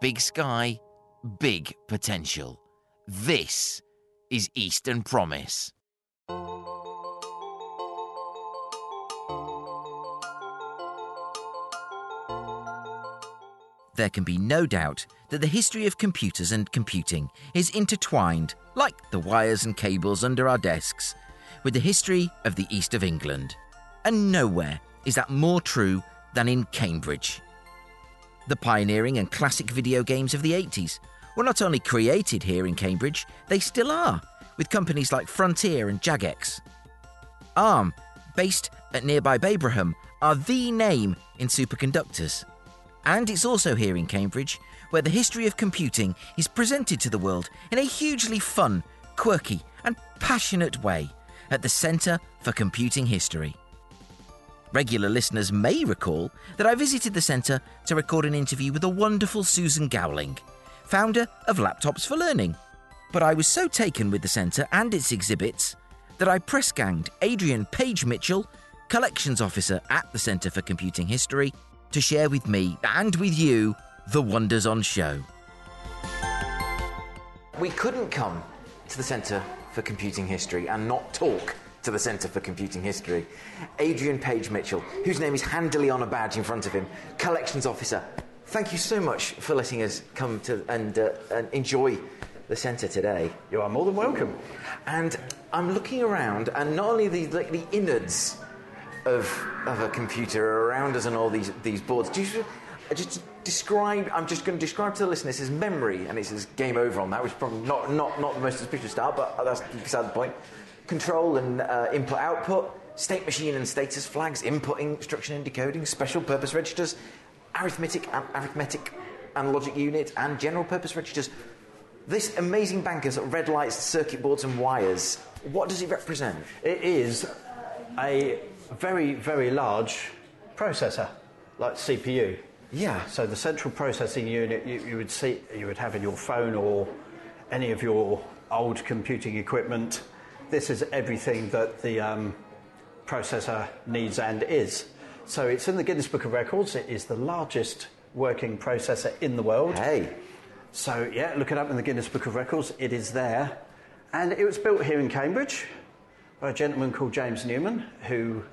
big sky, big potential. This is Eastern Promise. There can be no doubt that the history of computers and computing is intertwined, like the wires and cables under our desks, with the history of the East of England. And nowhere is that more true than in Cambridge. The pioneering and classic video games of the 80s were not only created here in Cambridge, they still are, with companies like Frontier and Jagex. ARM, based at nearby Babraham, are the name in superconductors. And it's also here in Cambridge where the history of computing is presented to the world in a hugely fun, quirky, and passionate way at the Centre for Computing History. Regular listeners may recall that I visited the centre to record an interview with the wonderful Susan Gowling, founder of Laptops for Learning. But I was so taken with the centre and its exhibits that I press ganged Adrian Page Mitchell, collections officer at the Centre for Computing History, to share with me and with you the wonders on show. We couldn't come to the Centre for Computing History and not talk to the Centre for Computing History. Adrian Page Mitchell, whose name is handily on a badge in front of him, collections officer. Thank you so much for letting us come to and, uh, and enjoy the centre today. You are more than welcome. And I'm looking around, and not only the, the, the innards of, of a computer are around us and all these, these boards. Do you just describe? I'm just going to describe to the listeners his memory, and it says game over on that, which is probably not, not, not the most auspicious start, but that's beside the point. Control and uh, input output, state machine and status flags, inputting, instruction and decoding, special purpose registers, arithmetic and arithmetic and logic unit, and general purpose registers. This amazing bank of red lights, circuit boards, and wires. What does it represent? It is a very, very large processor, like CPU. Yeah. So the central processing unit you, you would see you would have in your phone or any of your old computing equipment. This is everything that the um, processor needs and is. So it's in the Guinness Book of Records. It is the largest working processor in the world. Hey. So yeah, look it up in the Guinness Book of Records. It is there, and it was built here in Cambridge by a gentleman called James Newman, who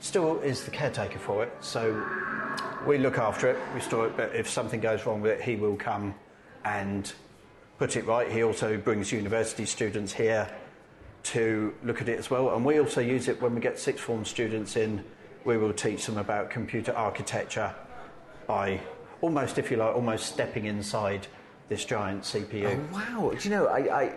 still is the caretaker for it. So we look after it, we store it, but if something goes wrong with it, he will come and put it right. He also brings university students here to look at it as well. And we also use it when we get sixth form students in. We will teach them about computer architecture by almost, if you like, almost stepping inside this giant CPU. Oh, wow. Do you know, I, I,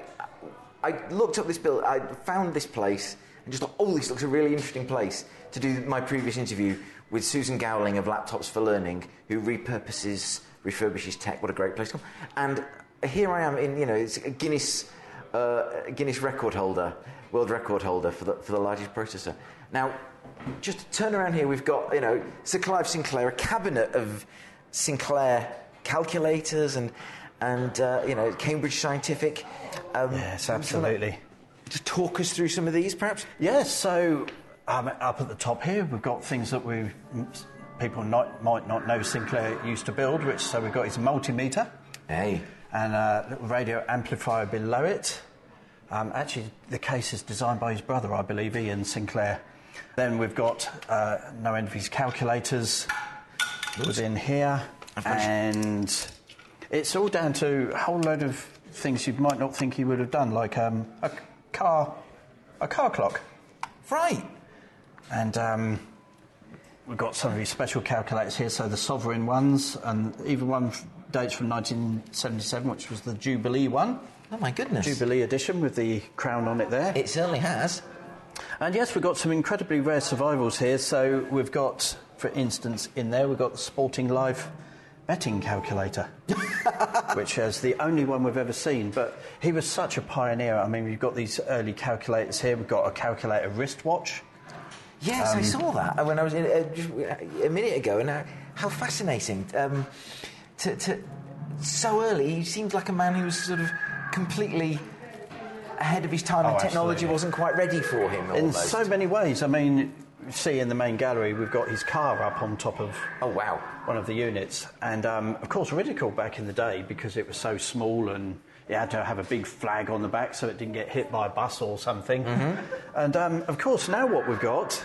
I looked up this bill, I found this place, and just thought, oh, this looks a really interesting place to do my previous interview with Susan Gowling of Laptops for Learning, who repurposes, refurbishes tech. What a great place to come. And here I am in, you know, it's a Guinness, uh, Guinness record holder, world record holder for the, for the largest processor. Now, just to turn around here, we've got, you know, Sir Clive Sinclair, a cabinet of Sinclair calculators and, and uh, you know, Cambridge Scientific. Um, Yes, would you wanna absolutely. Just talk us through some of these, perhaps? Yes, so um, up at the top here, we've got things that we people not, might not know Sinclair used to build. Which so we've got his multimeter Hey. And a little radio amplifier below it. Um, actually, the case is designed by his brother, I believe, Ian Sinclair. Then we've got uh, no end of his calculators within here, and it's all down to a whole load of things you might not think he would have done, like um, a car, a car clock. Right. And um, we've got some of his special calculators here, so the sovereign ones, and even one dates from 1977, which was the Jubilee one, Oh, my goodness. Jubilee edition with the crown on it there. It certainly has. And yes, we've got some incredibly rare survivals here. So we've got, for instance, in there, we've got the Sporting Life betting calculator, which is the only one we've ever seen. But he was such a pioneer. I mean, we've got these early calculators here. We've got a calculator wristwatch. Yes, Um, I saw that when I was in, uh, just a minute ago, and how, how fascinating. Um, to, to, so early, he seemed like a man who was sort of completely ahead of his time, Oh, and technology absolutely. wasn't quite ready for him. In so many ways. I mean, see in the main gallery, we've got his car up on top of Oh, wow. one of the units, and um, of course ridiculed back in the day because it was so small and it had to have a big flag on the back so it didn't get hit by a bus or something. And um, of course, now what we've got.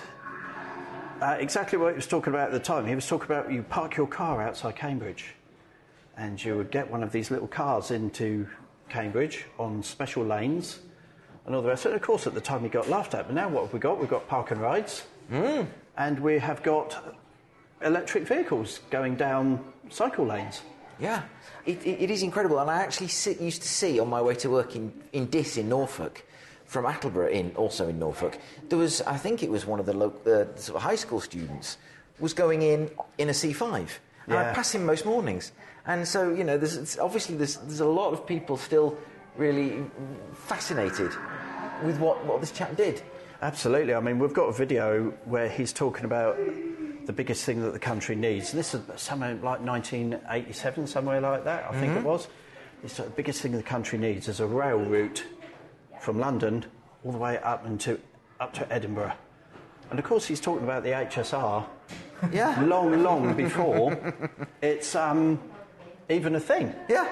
Uh, exactly what he was talking about at the time. He was talking about you park your car outside Cambridge, and you would get one of these little cars into Cambridge on special lanes, and all the rest. And of course, at the time, he got laughed at. But now, what have we got? We've got park and rides, and we have got electric vehicles going down cycle lanes. Yeah, it, it, it is incredible. And I actually sit, used to see on my way to work in, in Diss in Norfolk, from Attleborough in also in Norfolk, there was, I think it was one of the lo- uh, sort of high school students, was going in in a C5. And I pass him most mornings. And so, you know, there's, obviously there's, there's a lot of people still really fascinated with what, what this chap did. Absolutely. I mean, we've got a video where he's talking about the biggest thing that the country needs. This is somewhere like 1987, somewhere like that, I think it was. It's the biggest thing the country needs is a rail route from London all the way up into up to Edinburgh. And of course, he's talking about the HSR Yeah. long, long before it's um, even a thing. Yeah.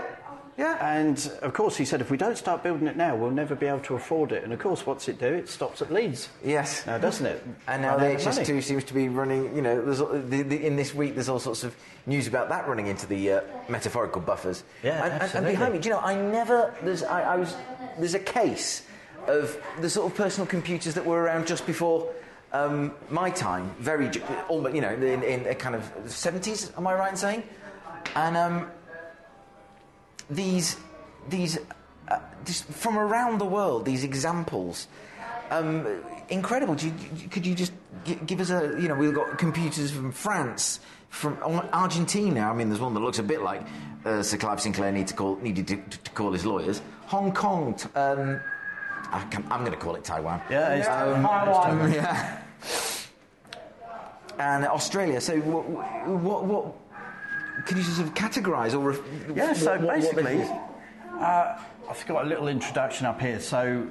Yeah. And of course, he said if we don't start building it now, we'll never be able to afford it. And of course, what's it do? It stops at Leeds. Yes. Now, doesn't it? And now the Run out money. HS2 seems to be running, you know, there's, the, the, in this week there's all sorts of news about that running into the uh, metaphorical buffers. Yeah, and, and- and, behind me, do you know, I never, there's, I, I was, there's a case of the sort of personal computers that were around just before um, my time, very, almost, you know, in, in a kind of 70s, am I right in saying? And um, these, these, uh, from around the world, these examples, um, incredible. Do you, could you just give us a, you know, we've got computers from France, from Argentina. I mean, there's one that looks a bit like uh, Sir Clive Sinclair need to call, needed to, to call his lawyers. Hong Kong. T- um, I I'm going to call it Taiwan. Yeah, it's Um, yeah. And Australia. So, what, what, what could you sort of categorise or? Ref- Yeah, so what- what- what basically, uh, I've got a little introduction up here. So,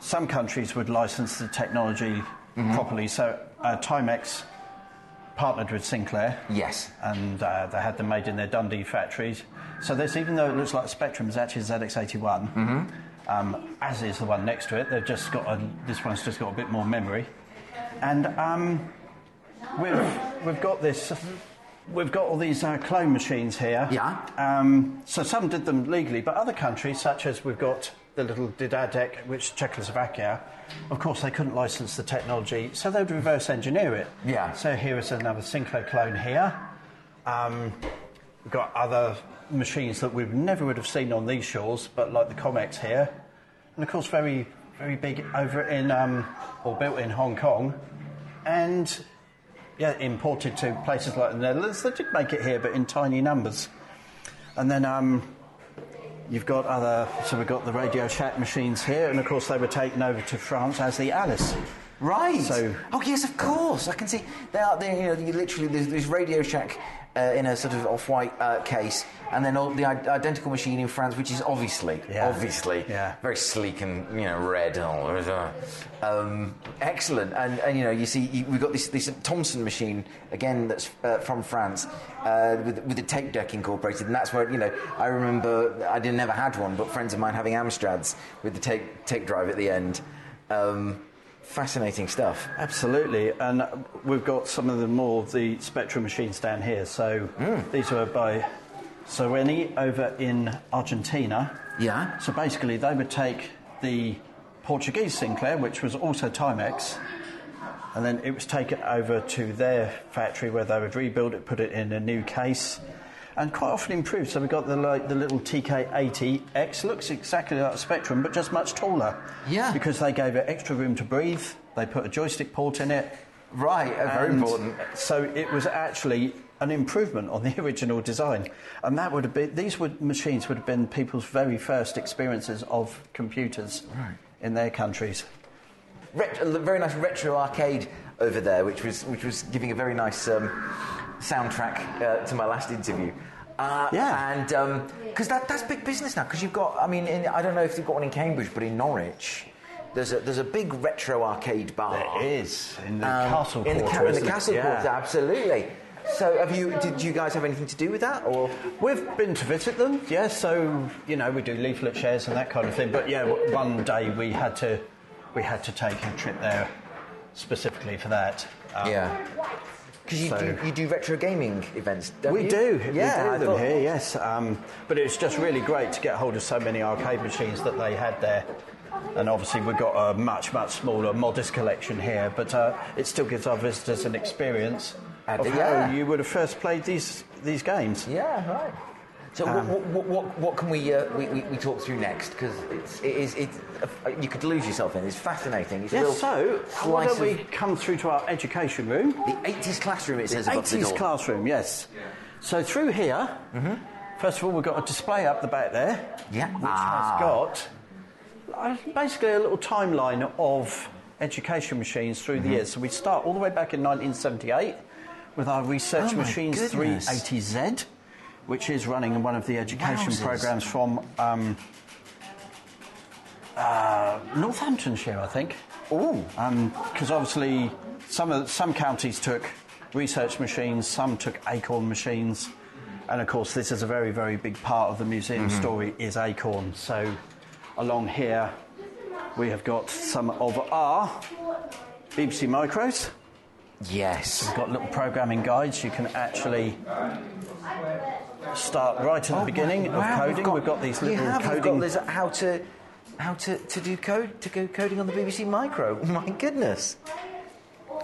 some countries would license the technology Mm-hmm. properly. So, uh, Timex partnered with Sinclair. Yes. And uh, they had them made in their Dundee factories. So, this, even though it looks like Spectrum, is actually a ZX81, Mm-hmm. um, as is the one next to it. They've just got a, this one's just got a bit more memory. And um, we've, we've got this. We've got all these uh, clone machines here. Yeah. Um, so some did them legally, but other countries, such as we've got the little Didaktik, which Czechoslovakia, of course they couldn't license the technology, so they'd reverse engineer it. Yeah. So here is another Sinclair clone here. Um, we've got other machines that we never would have seen on these shores, but like the Comex here, and of course very, very big over in um, or built in Hong Kong, and yeah, imported to places like the Netherlands. They did make it here, but in tiny numbers. And then um, you've got other, so we've got the Radio Shack machines here, and of course they were taken over to France as the Alice. Right. So- oh yes, of course. I can see they are. They, you know, you literally there's, there's Radio Shack uh, in a sort of off-white uh, case, and then all, the identical machine in France, which is obviously, Yeah. obviously, Yeah. very sleek and you know red. and all. Um, excellent. And, and you know, you see, you, we've got this this Thomson machine again that's uh, from France uh, with with the tape deck incorporated, and that's where you know I remember I didn't never had one, but friends of mine having Amstrads with the tape tape drive at the end. Um, fascinating stuff. Absolutely, and we've got some of the more of the Spectrum machines down here. So hmm. these were by Czerweny over in Argentina. Yeah. So basically, they would take the Portuguese Sinclair, which was also Timex, and then it was taken over to their factory where they would rebuild it, put it in a new case, and quite often improved. So we've got the like the little TK80X, looks exactly like a Spectrum, but just much taller. Yeah. Because they gave it extra room to breathe. They put a joystick port in it. Right, uh, very important. So it was actually an improvement on the original design, and that would have been these would machines would have been people's very first experiences of computers in their countries. Ret- very nice retro arcade over there, which was which was giving a very nice um, soundtrack uh, to my last interview. Uh, Yeah. and because that, that's big business now. Because you've got, I mean, in, I don't know if you've got one in Cambridge, but in Norwich, There's a there's a big retro arcade bar. There is in the um, castle in the, quarter. ca- in the castle Yeah. quarter, absolutely. So, have you? Did you guys have anything to do with that, or? We've been to visit them, yes. so you know we do leaflet shares and that kind of thing. But yeah, one day we had to we had to take a trip there specifically for that. Um, Yeah. Because you, So- do, you do retro gaming events, don't We you? do, Yeah, we do them here, yes. Um, but it's just really great to get hold of so many arcade machines that they had there. And obviously, we've got a much, much smaller, modest collection here, but uh, it still gives our visitors an experience Uh, of yeah. how you would have first played these these games. Yeah, right. So, Um, what, what, what, what can we, uh, we, we, we talk through next? Because it's, it is, it's, uh, you could lose yourself in. It's fascinating. It's Yes, so why don't we come through to our education room? the 80s classroom. It says above the 80s door. classroom, yes. So through here, first of all, we've got a display up the back there. Yeah. Which Ah. has got uh, basically a little timeline of education machines through Mm-hmm. the years. So we start all the way back in 1978 with our Research Oh Machines goodness. 380Z, which is running one of the education Wowzers. programs from um, uh, Northamptonshire, I think. Ooh. Because obviously, some of, some counties took research machines, some took Acorn machines, and of course, this is a very, very big part of the museum Mm-hmm. story is Acorn. So, along here, we have got some of our BBC micros. Yes. We've got little programming guides. You can actually start right at the beginning of Oh, Wow, coding. We've got, these little have, coding. got there's how to how to, to do code to go coding on the BBC Micro. My goodness.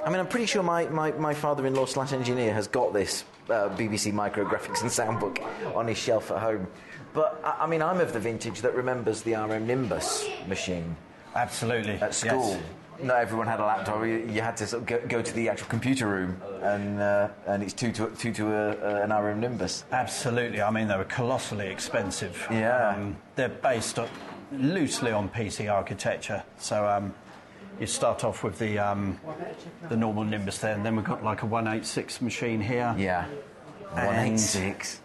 I mean, I'm pretty sure my, my, my father-in-law slash engineer has got this uh, BBC Micro graphics and sound book on his shelf at home. But I, I mean, I'm of the vintage that remembers the RM Nimbus machine Absolutely. at school. Yes. Not everyone had a laptop. You, you had to sort of go, go to the actual computer room, and uh, and it's two to two to a, uh, an RM Nimbus. Absolutely. I mean, they were colossally expensive. Yeah. Um, they're based on, loosely on PC architecture. So um, you start off with the um, the normal Nimbus there, and then we've got like a 186 machine here. Yeah. One eight six.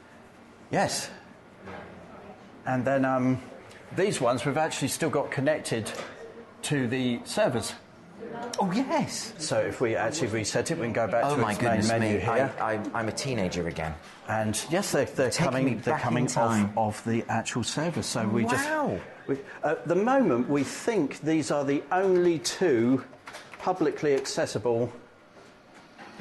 Yes. And then um, these ones we've actually still got connected to the servers. Oh yes. So if we actually reset it, we can go back Oh to my its goodness main menu me! here. I, I'm a teenager again. And yes, they're, they're coming. They're coming off of the actual server. So we just. Wow. We, at the moment, we think these are the only two publicly accessible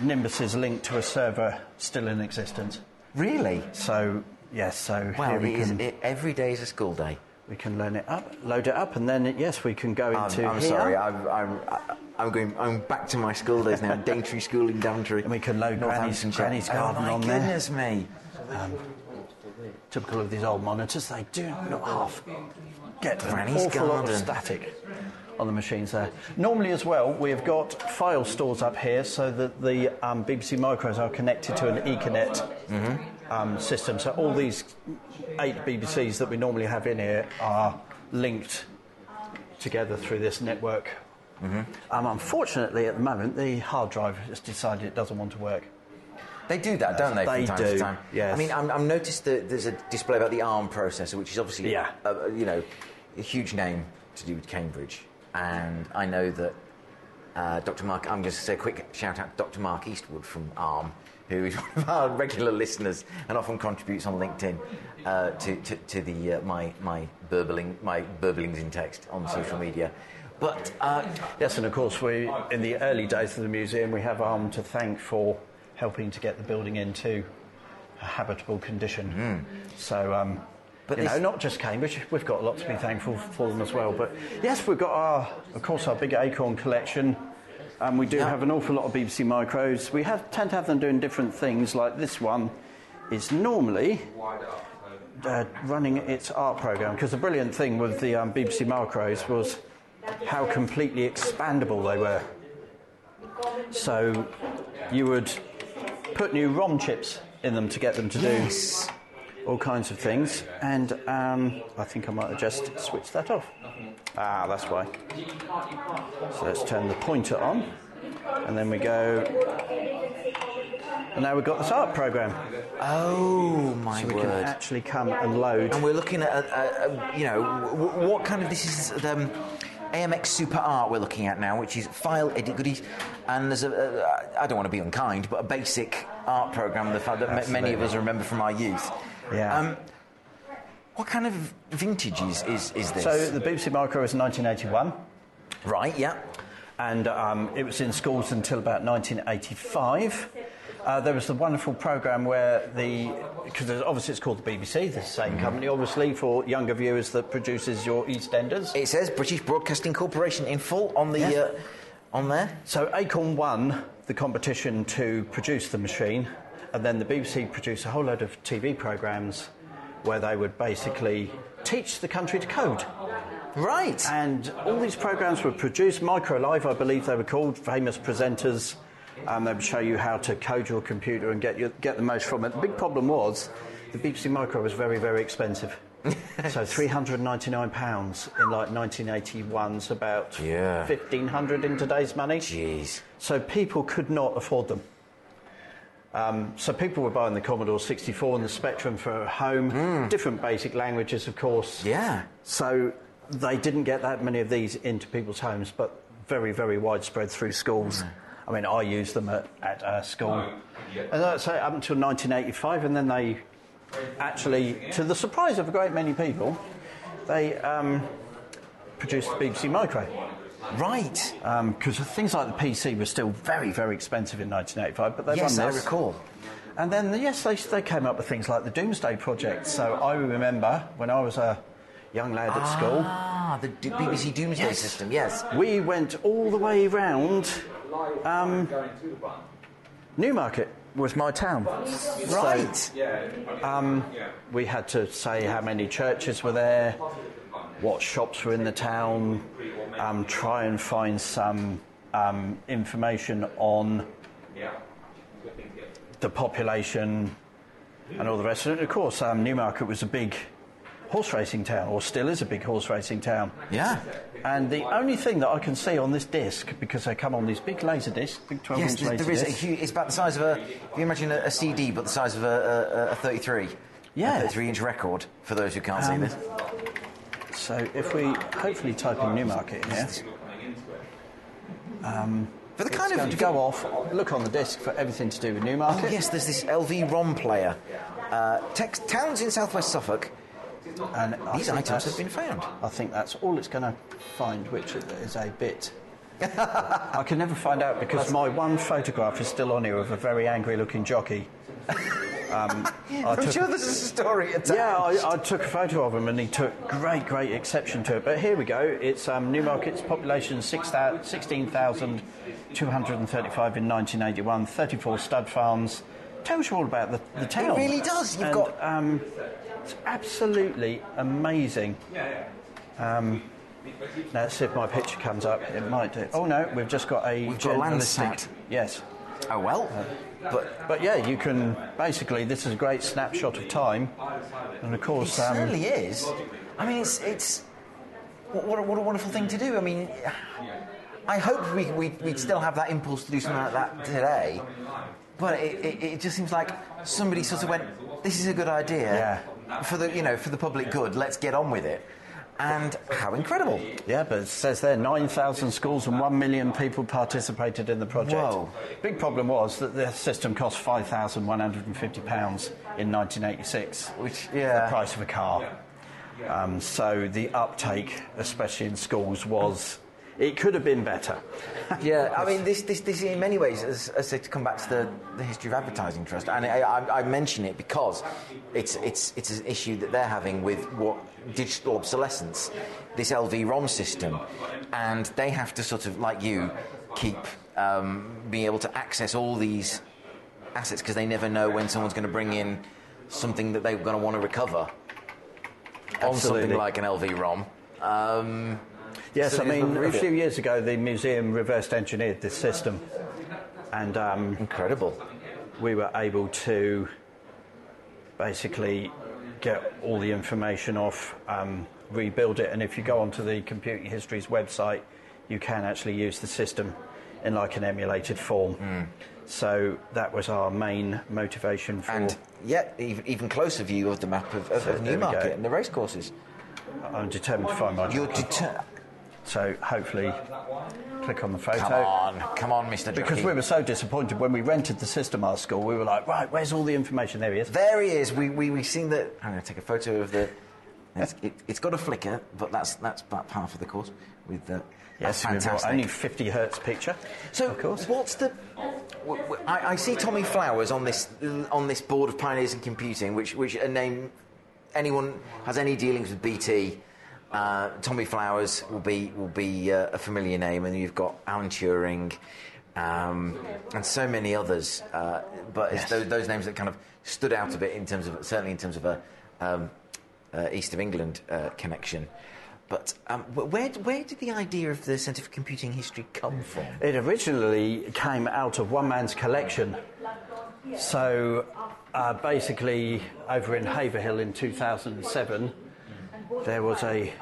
Nimbuses linked to a server still in existence. Really? So yes, so Wow. we can it, every day is a school day. We can learn it up, load it up, and then yes, we can go I'm, into I'm here. sorry. I'm, I'm, I'm going. I'm back to my school days now. Danetre School in Daventry. And we can load Granny's- Granny's garden oh, my on there. goodness me! Typical of these old monitors, they do not half get an Granny's awful lot of garden. static on the machines there. Normally, as well, we have got file stores up here so that the um, BBC micros are connected to an Ethernet Mm-hmm. Um, system. So all these eight BBCs that we normally have in here are linked together through this network. Mm-hmm. Um, unfortunately, at the moment, the hard drive has decided it doesn't want to work. They do that, don't they? They from time do, to time. yes. I mean, I'm, I'm noticed that there's a display about the ARM processor, which is obviously, Yeah. uh, you know, a huge name to do with Cambridge, and I know that uh, Dr. Mark. I'm going to say a quick shout out to Dr. Mark Eastwood from ARM, who is one of our regular listeners and often contributes on LinkedIn uh, to, to, to the uh, my my burbling my burblings in text on social media. But uh, Yes, and of course, we in the early days of the museum, we have Arm to thank for helping to get the building into a habitable condition. So, um, But you know, not just Cambridge, we've got a lot to be thankful for them as well. But yes, we've got our, of course, our big Acorn collection. And we do Yeah. have an awful lot of BBC micros. We have, tend to have them doing different things, like this one is normally uh, running its art program. Because the brilliant thing with the um, BBC micros was how completely expandable they were. So you would put new ROM chips in them to get them to yes, do all kinds of things. And um, I think I might have just switched that off. Ah, that's why. So let's turn the pointer on. And then we go. And now we've got the art program. oh my So we word! can actually come and load. And we're looking at, uh, uh, you know, w- w- what kind of this is um, AMX Super Art we're looking at now, which is file edit goodies, and there's a, a I don't want to be unkind, but a basic art program that, that ma- many of us remember from our youth. Yeah. Um, what kind of vintage is, is, is this? So the BBC Micro was 1981. right, yeah. and um, it was in schools until about 1985. Uh, there was the wonderful program where the because obviously it's called the BBC, the same company, obviously for younger viewers that produces your EastEnders. It says British Broadcasting Corporation in full on the uh, on there. So Acorn won the competition to produce the machine, and then the BBC produced a whole load of TV programs where they would basically teach the country to code. Right. And all these programs were produced, Micro Live, I believe they were called, famous presenters. Um, they would show you how to code your computer and get, your, get the most from it. The big problem was the BBC Micro was very, very expensive. so £399 in like 1981 is about Yeah. 1500 in today's money. Jeez. So people could not afford them. Um, so people were buying the Commodore 64 and the Spectrum for home, different basic languages, of course. Yeah. So they didn't get that many of these into people's homes, but very, very widespread through schools. I mean, I used them at, at uh, school. And that's it, up until 1985, and then they actually, to the surprise of a great many people, they um, produced the BBC Micro. Right. Because things like the PC were still very, very expensive in 1985, but they yes, won I recall. And then, yes, they, they came up with things like the Domesday Project. So I remember when I was a young lad at school, Ah, the D- BBC Domesday Yes. System. Yes. we went all the way round. Um, Newmarket was my town. Right. So we had to say how many churches were there, what shops were in the town, um, try and find some um, information on the population and all the rest of it. Of course, um, Newmarket was a big horse racing town, or still is a big horse racing town. Yeah. And the only thing that I can see on this disc, because they come on these big laser discs, big 12 Yes, inch there, laser there is a huge. It's about the size of a. If you imagine a, a CD, but the size of a, a, a 33. Yeah. A 33 inch record. For those who can't see Um, this. So if we hopefully type in Newmarket in here, For the it's kind going of to go off, look on the disc for everything to do with Newmarket. Oh, yes, there's this LV ROM player. Uh, tex- towns in southwest Suffolk. And These items have been found. I think that's all it's going to find, which is a bit. I can never find out because my one photograph is still on here of a very angry looking jockey. Um, I'm took sure this is a story. attached. Yeah, I, I took a photo of him and he took great, great exception to it. But here we go. It's um, Newmarket's population 6,000 16,235 in 1981, 34 stud farms. Tells you all about the, the town. It really does. You've And, got- Um, it's absolutely amazing. Um, now, let's see if my picture comes up. It might do. Oh, no, we've just got a. We've got a Landsat. Yes. Oh well. But But yeah, you can basically. This is a great snapshot of time, and of it course, um, certainly is. I mean, it's it's what, what, a, what a wonderful thing to do. I mean, I hope we we we'd still have that impulse to do something like that today. But it, it, it just seems like somebody sort of went, "This is a good idea for the you know for the public good. Let's get on with it." And how incredible! Yeah, but it says there 9,000 schools and 1 million people participated in the project. Whoa. Big problem was that the system cost £5,150 in 1986, Which, the yeah. price of a car. Um, so the uptake, especially in schools, was. It could have been better. Yeah, I mean, this, this, this in many ways, as, as to come back to the, the history of advertising trust, and I, I, I mention it because it's, it's, it's an issue that they're having with what digital obsolescence, this LV-ROM system, and they have to sort of, like you, keep um, being able to access all these assets because they never know when someone's going to bring in something that they're going to want to recover on something like an LV-ROM. Um, Yes, I mean, a few years ago, the museum reversed engineered this system, and um, incredible. we were able to basically get all the information off, um, rebuild it, and if you go onto the Computing Histories website, you can actually use the system in like an emulated form. Hmm. So that was our main motivation for. And yet, even, even closer view of the map of, of, So of there we go. Newmarket and the racecourses. I'm determined to find my. You're deter- So hopefully, click on the photo. Come on, come on, Mr. Because Jockey. we were so disappointed when we rented the system art school, we were like, right, where's all the information? There he is. There he is. We we we seen that. I'm going to take a photo of the. It's, it, it's got a flicker, but that's that's about half of the course. With the Yes, that's we've got fantastic. only 50 hertz picture. So, of course. what's the? I see Tommy Flowers on this on this board of pioneers in computing, which which a name anyone has any dealings with BT. Uh, Tommy Flowers will be will be uh, a familiar name, and you've got Alan Turing, um, and so many others. Uh, but it's Yes. those, those names that kind of stood out a bit in terms of certainly in terms of a um, uh, East of England uh, connection. But um, where where did the idea of the Centre for Computing History come from? It originally came out of one man's collection. So uh, basically, over in Haverhill in 2007, there was a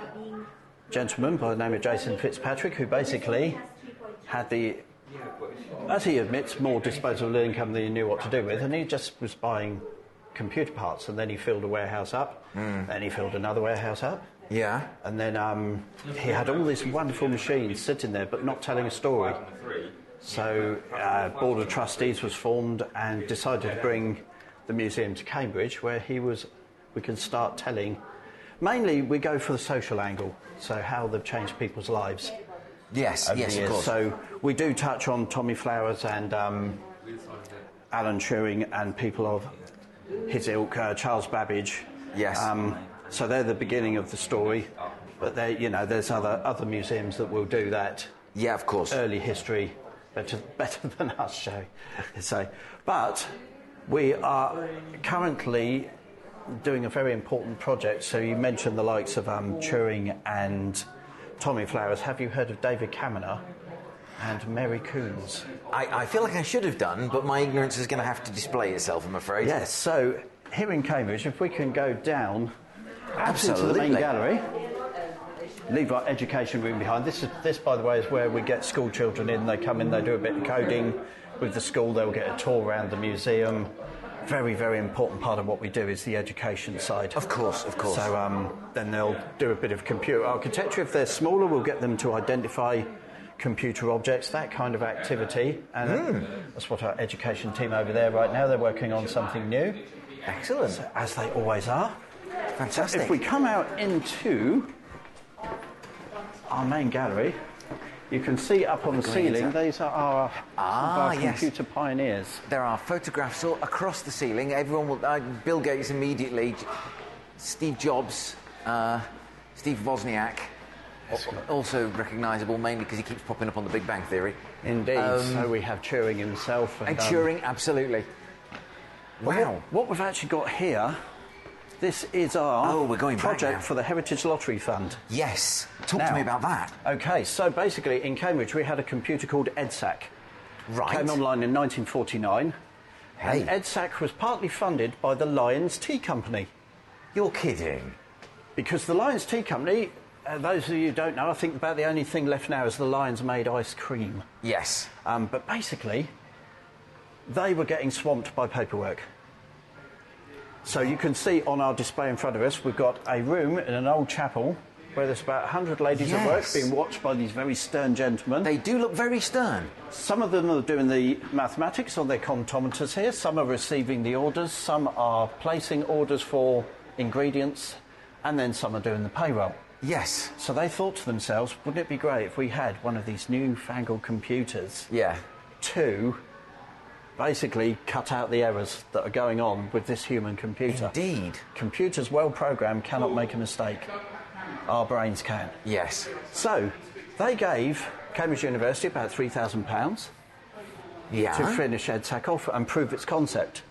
gentleman by the name of Jason Fitzpatrick who basically had the, as he admits, more disposable income than he knew what to do with, and he just was buying computer parts, and then he filled a warehouse up, and he filled another warehouse up, Yeah. and then um, he had all these wonderful machines sitting there, but not telling a story. So, uh, board of trustees was formed and decided to bring the museum to Cambridge, where he was. We can start telling. Mainly, we go for the social angle, so how they've changed people's lives. Yes, over yes, the of years. course. So we do touch on Tommy Flowers and um, Alan Turing and people of his ilk, uh, Charles Babbage. Yes. Um, so they're the beginning of the story, but there, you know, there's other other museums that will do that yeah, of course. early history better better than us, shall we say? But we are currently doing a very important project. So you mentioned the likes of um, Turing and Tommy Flowers. Have you heard of David Caminer and Mary Coombs? I, I feel like I should have done, but my ignorance is going to have to display itself, I'm afraid. Yes. So here in Cambridge, if we can go down Absolutely. into the main gallery. Leave our education room behind. This is this, by the way, is where we get school children in. They come in, they do a bit of coding with the school. They'll get a tour around the museum. Very, very important part of what we do is the education side. Of course, of course. So um, then they'll do a bit of computer architecture. If they're smaller, we'll get them to identify computer objects, that kind of activity. And uh, that's what our education team over there right now. They're working on something new, Excellent. as they always are. Fantastic. If we come out into our main gallery, you can see up on the ceiling, these are our, Ah, our yes. computer pioneers. There are photographs all across the ceiling. Everyone will. Uh, Bill Gates immediately. Steve Jobs, uh, Steve Wozniak, also recognisable mainly because he keeps popping up on the Big Bang Theory. Indeed. Um, so we have Turing himself. And, And um, Turing, absolutely. What- Wow. What, we've actually got here, this is our Oh, we're going project for the Heritage Lottery Fund. Yes. Talk to me about that. Okay, so basically in Cambridge we had a computer called EDSAC. Right. Came online in 1949. Hey. And EDSAC was partly funded by the Lyons Tea Company. You're kidding. Because the Lyons Tea Company, uh, those of you who don't know, I think about the only thing left now is the Lyons made ice cream. Yes. Um, but basically, they were getting swamped by paperwork. So you can see on our display in front of us, we've got a room in an old chapel where there's about 100 ladies at work being watched by these very stern gentlemen. They do look very stern. Some of them are doing the mathematics on their comptometers here, some are receiving the orders, some are placing orders for ingredients, and then some are doing the payroll. Yes. So they thought to themselves, wouldn't it be great if we had one of these newfangled computers Yeah. to basically cut out the errors that are going on with this human computer? Indeed. Computers well programmed cannot make a mistake. Our brains can. Yes. So they gave Cambridge University about £3,000 Yeah. to finish EDSAC off and prove its concept.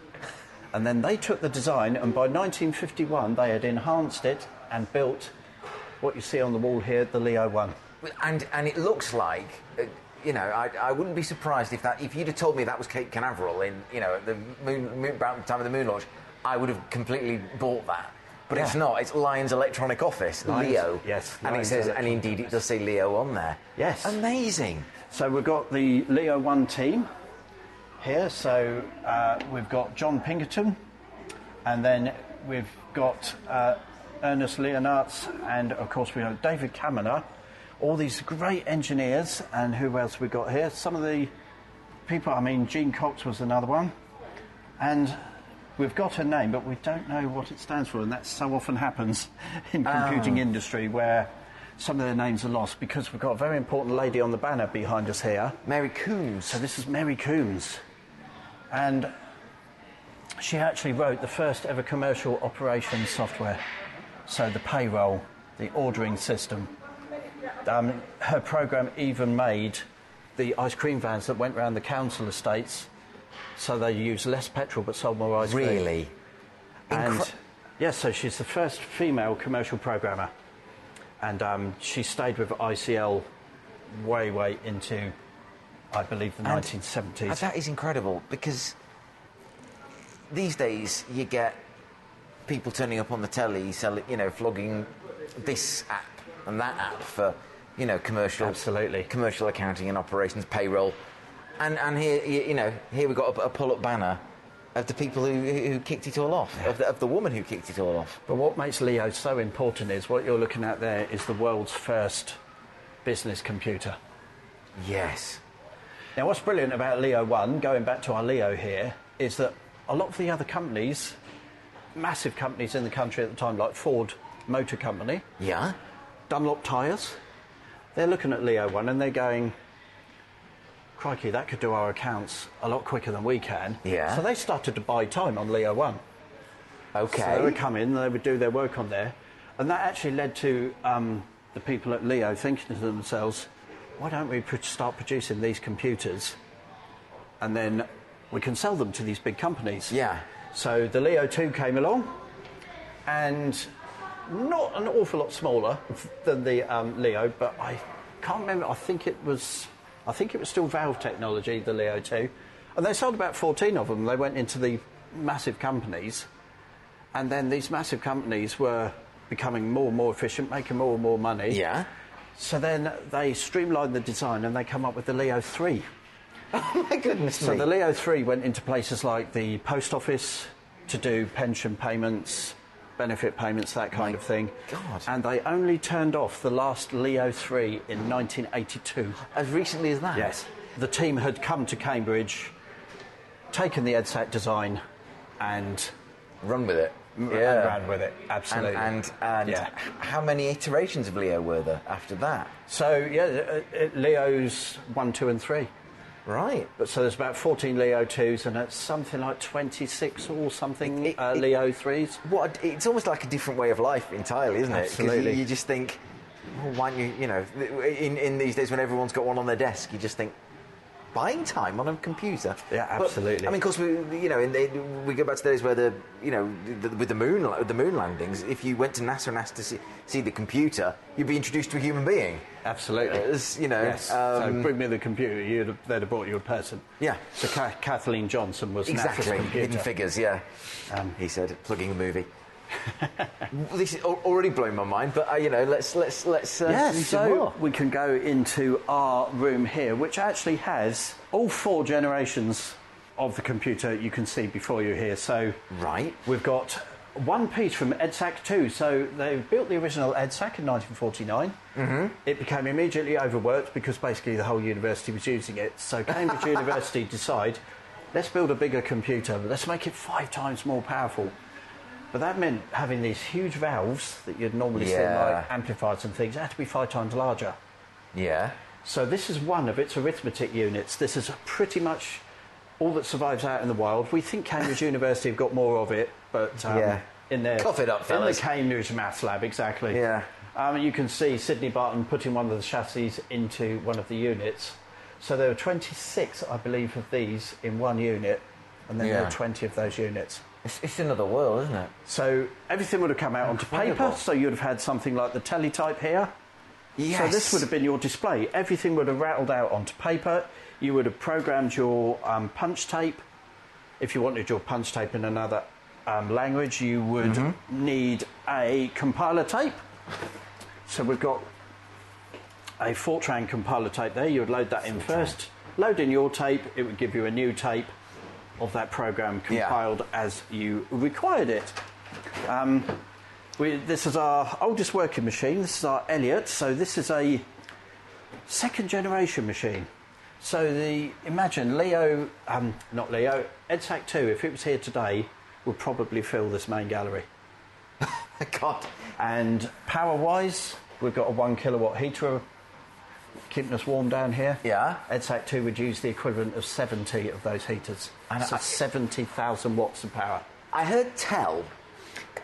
And then they took the design, and by 1951 they had enhanced it and built what you see on the wall here, the Leo 1. And and it looks like, uh, you know, I, I wouldn't be surprised if that if you'd have told me that was Cape Canaveral in you know at the moon, moon about the time of the moon launch, I would have completely bought that. But it's not. It's Lyons Electronic Office, Lyons- Leo. yes, and it says, and indeed it does say Leo on there. Yes. Amazing. So we've got the Leo 1 team here. So uh, we've got John Pinkerton, and then we've got uh, Ernest Lenaerts, and of course we have David Caminer. All these great engineers, and who else we got here? Some of the people, I mean, Gene Cox was another one. And we've got a name, but we don't know what it stands for, and that so often happens in computing ah. industry where some of their names are lost because we've got a very important lady on the banner behind us here. Mary Coombs. So this is Mary Coombs. And she actually wrote the first ever commercial operations software. So the payroll, the ordering system. Um, her program even made the ice cream vans that went around the council estates so they used less petrol but sold more ice cream. Really? And Incre- yes, so she's the first female commercial programmer. And um, she stayed with ICL way, way into, I believe, the And- 1970s. And that is incredible because these days you get people turning up on the telly, selling, you know, flogging this app and that app for, you know, commercial, Absolutely. commercial accounting and operations, payroll, and and here, you know, here we've got a, a pull-up banner of the people who, who kicked it all off, of, the, of the woman who kicked it all off. But what makes Leo so important is what you're looking at there is the world's first business computer. Yes. Now, what's brilliant about Leo 1, going back to our Leo here, is that a lot of the other companies, massive companies in the country at the time, like Ford Motor Company, Yeah. Dunlop Tyres, they're looking at Leo 1 and they're going, crikey, that could do our accounts a lot quicker than we can. Yeah. So they started to buy time on Leo 1. Okay. So they would come in, they would do their work on there, and that actually led to um, the people at Leo thinking to themselves, why don't we start producing these computers and then we can sell them to these big companies? Yeah. So the Leo 2 came along and not an awful lot smaller than the um, Leo, but I can't remember, I think it was. I think it was still Valve technology, the Leo 2. And they sold about 14 of them. They went into the massive companies. And then these massive companies were becoming more and more efficient, making more and more money. Yeah. So then they streamlined the design and they come up with the Leo 3. Oh my goodness So me. the Leo 3 went into places like the post office to do pension payments, benefit payments, that kind My of thing. God. And they only turned off the last Leo 3 in 1982. as recently as that. Yes. The team had come to Cambridge, taken the EDSAC design, and Run with it. and ran with it. Absolutely. and, and Yeah. how many iterations of Leo were there after that? So, yeah, uh, uh, Leo's 1, 2, and 3. Right. But so there's about 14 Leo 2s and it's something like 26 or something It- it- uh, Leo 3s. What? It's almost like a different way of life entirely, isn't it? Absolutely. You, you just think, well, why don't you, you know, in, in these days when everyone's got one on their desk, you just think, buying time on a computer. Yeah, But, absolutely. I mean, of course, we, you know, in the, we go back to days where the, you know, the, with the moon, the moon landings, if you went to NASA and asked to see, see the computer, you'd be introduced to a human being. Absolutely. As, you know, Yes. um, so bring me the computer. You'd have, they'd have brought you a person. Yeah. So Ka- Kathleen Johnson was Exactly, NASA's computer. hidden figures, yeah. Um, he said, plugging the movie. this is already blowing my mind, but uh, you know, let's let's let's uh, Yes, so we can go into our room here, which actually has all four generations of the computer you can see before you here. So Right. we've got one piece from EDSAC 2. So they built the original EDSAC in 1949. Mm-hmm. It became immediately overworked because basically the whole university was using it. So Cambridge University decided, let's build a bigger computer, but let's make it five times more powerful. But that meant having these huge valves that you'd normally see in like amplifiers and things, had to be five times larger. Yeah. So this is one of its arithmetic units. This is pretty much all that survives out in the wild. We think Cambridge University have got more of it, but um, Yeah. in their Cough it up, in the Cambridge Maths Lab, exactly. Yeah. Um, you can see Sydney Barton putting one of the chassis into one of the units. So there were 26, I believe, of these in one unit, and then there Yeah. were 20 of those units. It's, it's another world, isn't it? So everything would have come out onto paper. So you'd have had something like the teletype here. Yes. So this would have been your display. Everything would have rattled out onto paper. You would have programmed your um, punch tape. If you wanted your punch tape in another um, language, you would Mm-hmm. need a compiler tape. So we've got a Fortran compiler tape there. You would load that in first. Load in your tape. It would give you a new tape of that program Yeah. compiled as you required it. Um, we, this is our oldest working machine. This is our Elliott. So this is a Second generation machine. So the imagine Leo, um, not Leo, EDSAC 2, if it was here today, would probably fill this main gallery. God. And power wise, we've got a one kilowatt heater keeping us warm down here. Yeah. EDSAC 2 would use the equivalent of 70 of those heaters. And so I- 70,000 watts of power. I heard tell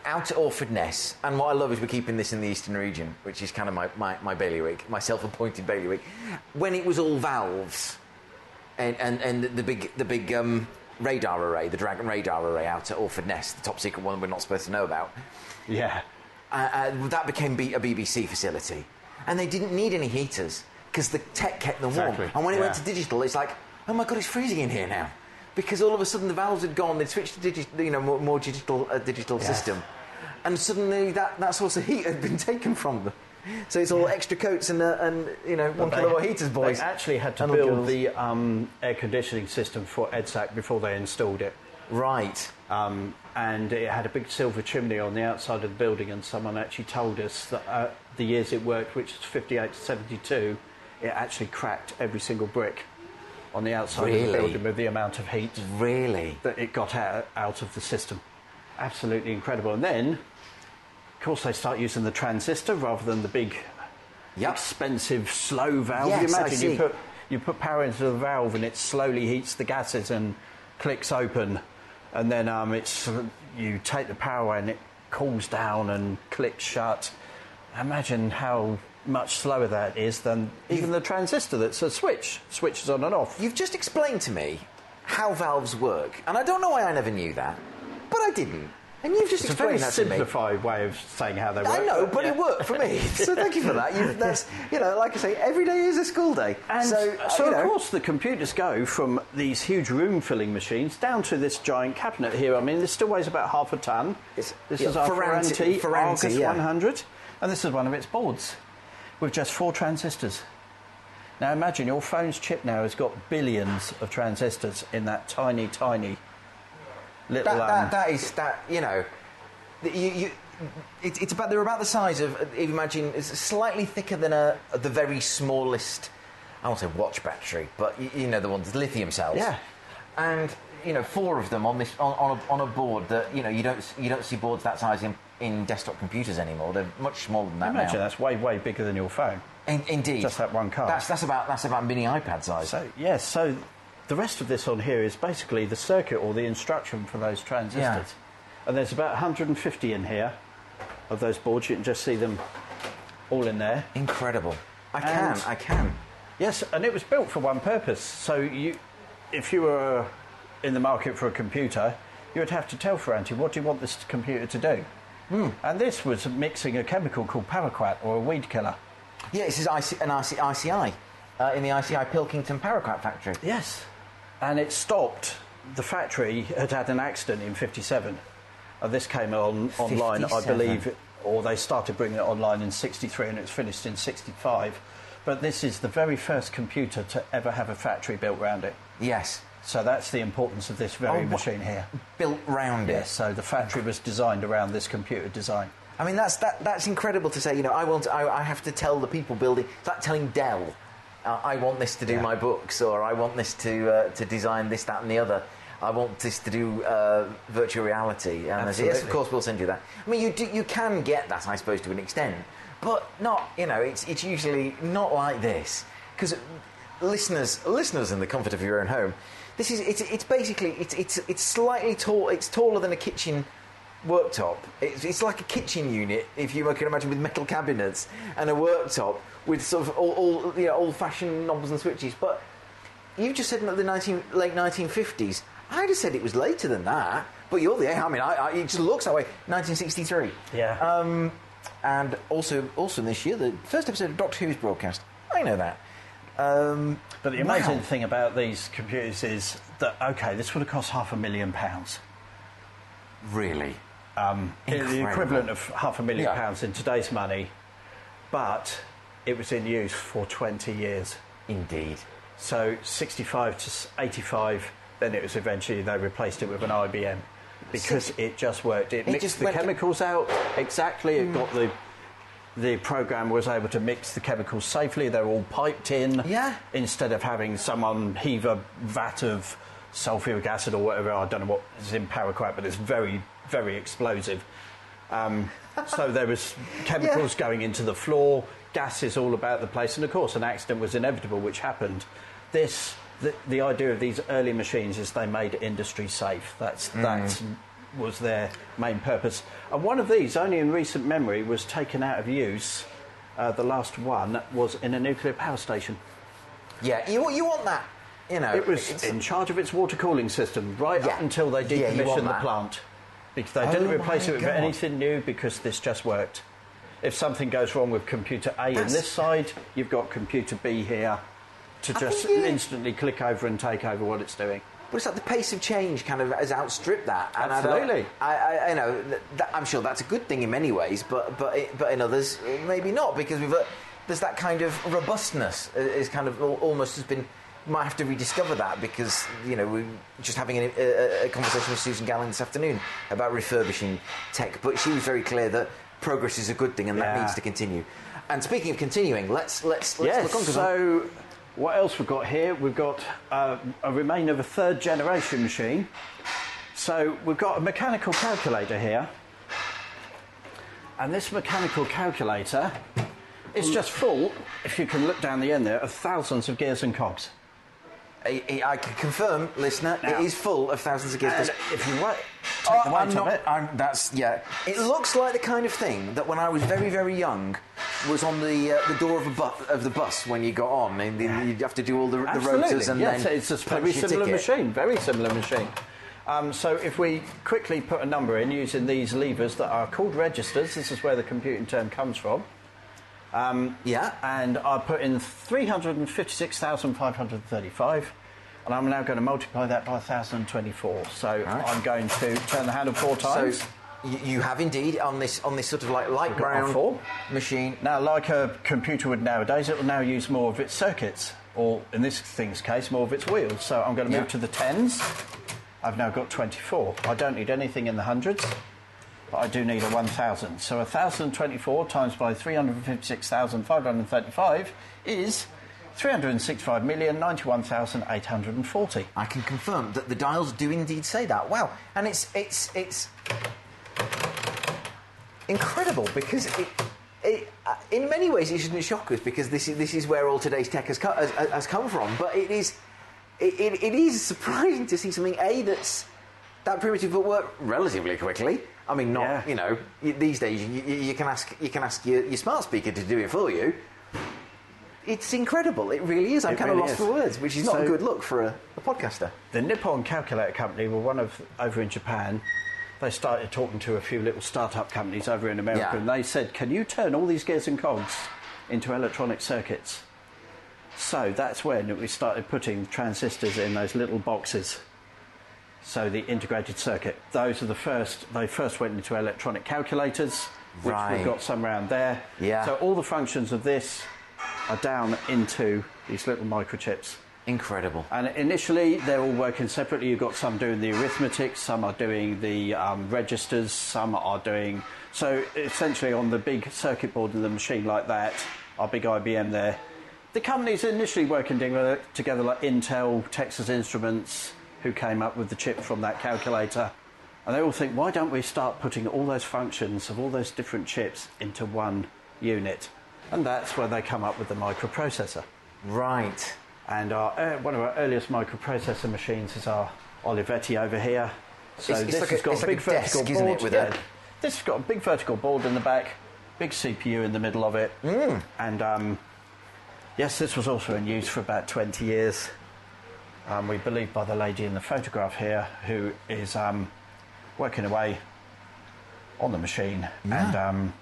out at Orford Ness, and what I love is we're keeping this in the eastern region, which is kind of my, my, my bailiwick, my self-appointed bailiwick. When it was all valves, and, and, and the big the big um, radar array, the Dragon radar array out at Orford Ness, the top secret one we're not supposed to know about, Yeah. uh, uh, that became B- a BBC facility, and they didn't need any heaters because the tech kept them warm. And when it went to digital, it's like, oh my god, it's freezing in here now, because all of a sudden the valves had gone. They'd switched to digi- you know more, more digital uh, digital system, and suddenly that, that source of heat had been taken from them. So it's all extra coats and uh, and you know one kilowatt heaters, boys. They actually had to And build girls. the um, air conditioning system for EDSAC before they installed it. right. Um, and it had a big silver chimney on the outside of the building, and someone actually told us that uh, the years it worked, which was 58 to 72, it actually cracked every single brick on the outside of the building with the amount of heat Really? that it got out, out of the system. Absolutely incredible. And then, of course, they start using the transistor rather than the big, Yep. expensive, slow valve. Yes, you I see. you put you put power into the valve and it slowly heats the gases and clicks open, and then um, it's you take the power away and it cools down and clicks shut. Imagine how much slower that is than even the transistor that's a switch, switches on and off. You've just explained to me how valves work, and I don't know why I never knew that, but I didn't. And you've just It's explained that to me. simplified way of saying how they work. I know, but yeah. it worked for me. So thank you for that. you that's you know, like I say, every day is a school day. And so, so, uh, you of know, course, the computers go from these huge room-filling machines down to this giant cabinet here. I mean, this still weighs about half a ton. It's- this yeah, is our Ferranti- Ferranti, Ferranti, Argus yeah. 100, and this is one of its boards with just four transistors. Now imagine your phone's chip now has got billions of transistors in that tiny, tiny little. that, um, that, that is that you know, you, you, it, it's about they're about the size of if you imagine it's slightly thicker than a the very smallest. I won't say watch battery, but you, you know the ones lithium cells. Yeah. and you know four of them on this on, on, a, on a board that you know you don't you don't see boards that size in, in desktop computers anymore. They're much smaller than that imagine now. that's way, way bigger than your phone. In, indeed, Just that one card. That's that's about that's about mini iPad size. So yes, so the rest of this on here is basically the circuit or the instruction for those transistors. Yeah. And there's about 150 in here of those boards. You can just see them all in there. Incredible. I can, And- I can. Yes, and it was built for one purpose. So you, if you were in the market for a computer, you would have to tell Ferranti, what do you want this computer to do? Hmm. And this was mixing a chemical called paraquat or a weed killer. Yeah, this is IC, an IC, ICI uh, in the ICI Pilkington Paraquat factory. Yes. And it stopped. The factory had had an accident in 57. And this came on online, I believe, or they started bringing it online in 63 and it was finished in 65. But this is the very first computer to ever have a factory built around it. Yes, So that's the importance of this very Oh, machine here. built round Yes, it. so the factory was designed around this computer design. I mean, that's that, that's incredible to say. You know, I want, I, I have to tell the people building. It's like telling Dell, uh, I want this to do Yeah. my books, or I want this to uh, to design this, that, and the other. I want this to do uh, virtual reality. And I say, yes, of course, we'll send you that. I mean, you do, you can get that, I suppose, to an extent, but not. You know, it's it's usually not like this because listeners, listeners, in the comfort of your own home, this is it's it's basically it's it's it's slightly tall. It's taller than a kitchen worktop. It's, it's like a kitchen unit, if you can imagine, with metal cabinets and a worktop with sort of all, all you know, old-fashioned knobs and switches. But you just said the 19, late 1950s. I'd have said it was later than that. But you're the I mean, I, I, it just looks that way. 1963. Yeah. Um, and also, also this year, the first episode of Doctor Who's broadcast. I know that. Um, But the amazing wow. thing about these computers is that, okay, this would have cost half a million pounds. Really. Um, the equivalent of half a million Yeah. pounds in today's money, but it was in use for 20 years. Indeed. So 65 to 85, then it was eventually they replaced it with an IBM because it just worked. It, It mixed just the went- chemicals out exactly. It got the the program was able to mix the chemicals safely. They're all piped in. Yeah. Instead of having someone heave a vat of sulfuric acid or whatever, I don't know what is in paraquat, but it's very, very explosive. Um, so there was chemicals going into the floor, gases all about the place, and of course an accident was inevitable, which happened. This, the, the idea of these early machines is they made industry safe. That's that was their main purpose. And one of these, only in recent memory, was taken out of use. Uh, the last one was in a nuclear power station. Yeah, you, you want that, you know. It was in charge of its water cooling system right Yeah. up until they Yeah, decommissioned the plant. Because they didn't Oh replace it with God. anything new because this just worked. If something goes wrong with computer A in this side, you've got computer B here to just yeah. instantly click over and take over what it's doing. But it's like the pace of change kind of has outstripped that. And Absolutely. I, I, I know that, I'm sure that's a good thing in many ways, but but it, but in others uh, maybe not because we've uh, there's that kind of robustness uh, is kind of almost has been. Might have to rediscover that because you know we're just having a, a, a conversation with Susan Gallen this afternoon about refurbishing tech, but she was very clear that progress is a good thing and that needs to continue. And speaking of continuing, let's let's let's yes, look on 'cause I'm- so what else we've got here? We've got uh, a remain of a third generation machine. So we've got a mechanical calculator here. And this mechanical calculator is just full, if you can look down the end there, of thousands of gears and cogs. I, I- can confirm, listener, Now- it is full of thousands of gears. And if you take Oh, the weight I'm of not, it. I'm, that's yeah. It looks like the kind of thing that when I was very very young was on the uh, the door of a bu- of the bus when you got on, and then you'd have to do all the, the rotors and yes, then it's a very similar ticket. machine. Very similar machine. Um, so if we quickly put a number in using these levers that are called registers, this is where the computing term comes from. Yeah, And I put in 356,535, and I'm now going to multiply that by 1,024. So I'm going to turn the handle four times. you, you have indeed on this on this sort of like light We've got our brown four. machine. Now, like a computer would nowadays, it will now use more of its circuits, or in this thing's case, more of its wheels. So I'm going to move Yeah. to the tens. I've now got 24. I don't need anything in the hundreds, but I do need a 1,000. So 1,024 times by 356,535 is 365,091,840. I can confirm that the dials do indeed say that. Wow, and it's it's it's incredible because it. It, uh, in many ways, it shouldn't shock us because this is this is where all today's tech has, co- has, has come from. But it is it, it, it is surprising to see something a that's that primitive but work relatively quickly. I mean, not Yeah. you know these days you, you, you can ask you can ask your, your smart speaker to do it for you. It's incredible. It really is. I'm It kind really of lost is. for words, which is not a good look for a, a podcaster. The Nippon Calculator Company were one of over in Japan. They started talking to a few little startup companies over in America, Yeah. and they said, "Can you turn all these gears and cogs into electronic circuits?" So that's when we started putting transistors in those little boxes. So the integrated circuit. Those are the first. They first went into electronic calculators, which Right. we've got some around there. Yeah. So all the functions of this are down into these little microchips. Incredible. And initially, they're all working separately. You've got some doing the arithmetic, some are doing the um, registers, some are doing. So essentially, on the big circuit board in the machine like that, our big IBM there, the companies initially working together, together like Intel, Texas Instruments, who came up with the chip from that calculator. And they all think, why don't we start putting all those functions of all those different chips into one unit? And that's where they come up with the microprocessor. Right. And our, uh, one of our earliest microprocessor machines is our Olivetti over here. So It's- it's this like has a- got a like big a desk, vertical it, board. with yeah. a- This has got a big vertical board in the back, big CPU in the middle of it. Hmm. And um, yes, this was also in use for about 20 years. Um, we believe by the lady in the photograph here who is um, working away on the machine. And um,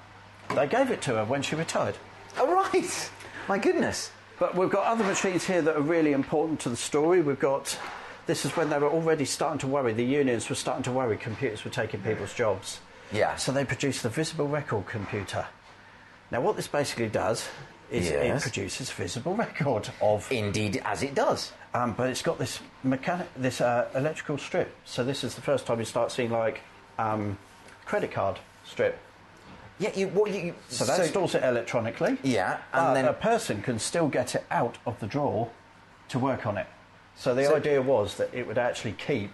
they gave it to her when she retired. Oh, right. My goodness. But we've got other machines here that are really important to the story. We've got this is when they were already starting to worry. The unions were starting to worry computers were taking people's jobs. Yeah. So they produced the visible record computer. Now, what this basically does is Yes. it produces visible record of, Indeed, as it does. um, but it's got this mechanic, this uh, electrical strip. So this is the first time you start seeing like um, credit card strip. Yeah, you, what you, So that stores it electronically. Yeah, and but then- a person can still get it out of the drawer to work on it. So the So- idea was that it would actually keep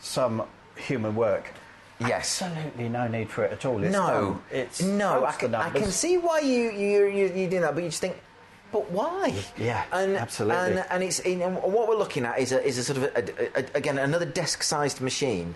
some human work. Yes. Absolutely no need for it at all. It's no. It's no. I can, I can see why you you you, you do that, but you just think, but why? Yeah, and, absolutely. And, and it's and what we're looking at is a, is a sort of a, a, a- again another desk-sized machine,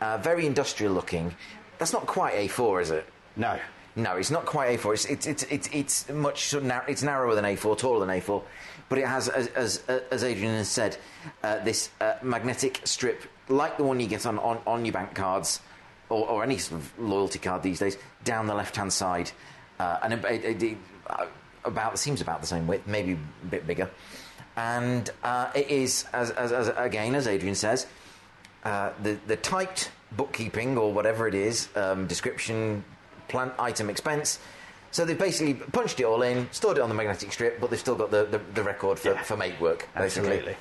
uh, very industrial looking. That's not quite A4, is it? No. No, it's not quite A4. It's it's it's it's, it's much it's narrower than A4, taller than A4, but it has, as as, as Adrian has said, uh, this uh, magnetic strip like the one you get on, on, on your bank cards or, or any sort of loyalty card these days down the left hand side, uh, and it, it, it, uh, about seems about the same width, maybe a bit bigger, and uh, it is as, as, as again as Adrian says. Uh, the, the typed bookkeeping or whatever it is, um, description, plant item expense. So they've basically punched it all in, stored it on the magnetic strip, but they've still got the, the, the record for, Yeah. for make work, basically. Absolutely.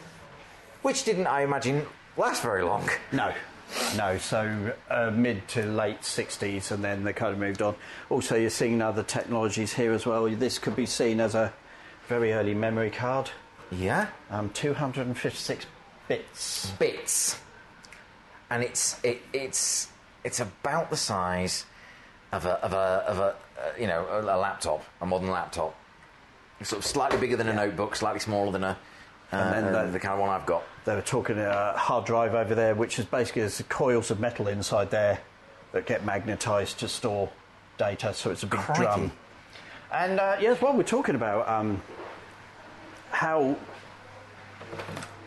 Which didn't, I imagine, last very long. No. No, so uh, mid to late 60s, and then they kind of moved on. Also, you're seeing other technologies here as well. This could be seen as a very early memory card, Yeah? um, 256 bits. Bits. And it's, it, it's, it's about the size of a, of a, of a uh, you know, a, a laptop, a modern laptop. It's sort of slightly bigger than a notebook, slightly smaller than a, uh, And then uh, the- the kind of one I've got. They were talking a hard drive over there, which is basically there's coils of metal inside there that get magnetised to store data, so it's a big Crikey. drum. And uh, yes, well, we're talking about um, how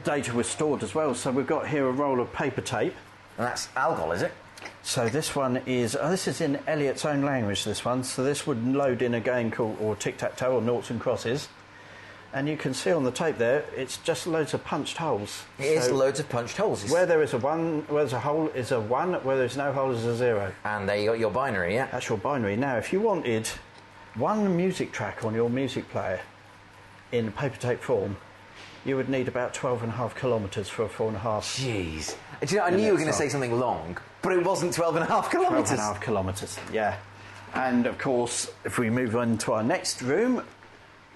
data was stored as well. So we've got here a roll of paper tape. And that's Algol, is it? So this one is oh, this is in Elliott's own language. This one, so this would load in a game called or tic tac toe or noughts and crosses, and you can see on the tape there it's just loads of punched holes. It is So loads of punched holes. Where there is a one, where there's a hole is a one, where there's no hole is a zero. and there you got your binary, yeah? That's your binary. Now, if you wanted one music track on your music player in paper tape form, you would need about 12 and a half kilometres for a four and a half. Jeez. Do you know, I knew you were going to say something long, but it wasn't 12 and a half 12 kilometres. and a half kilometres, yeah. And of course, if we move on to our next room,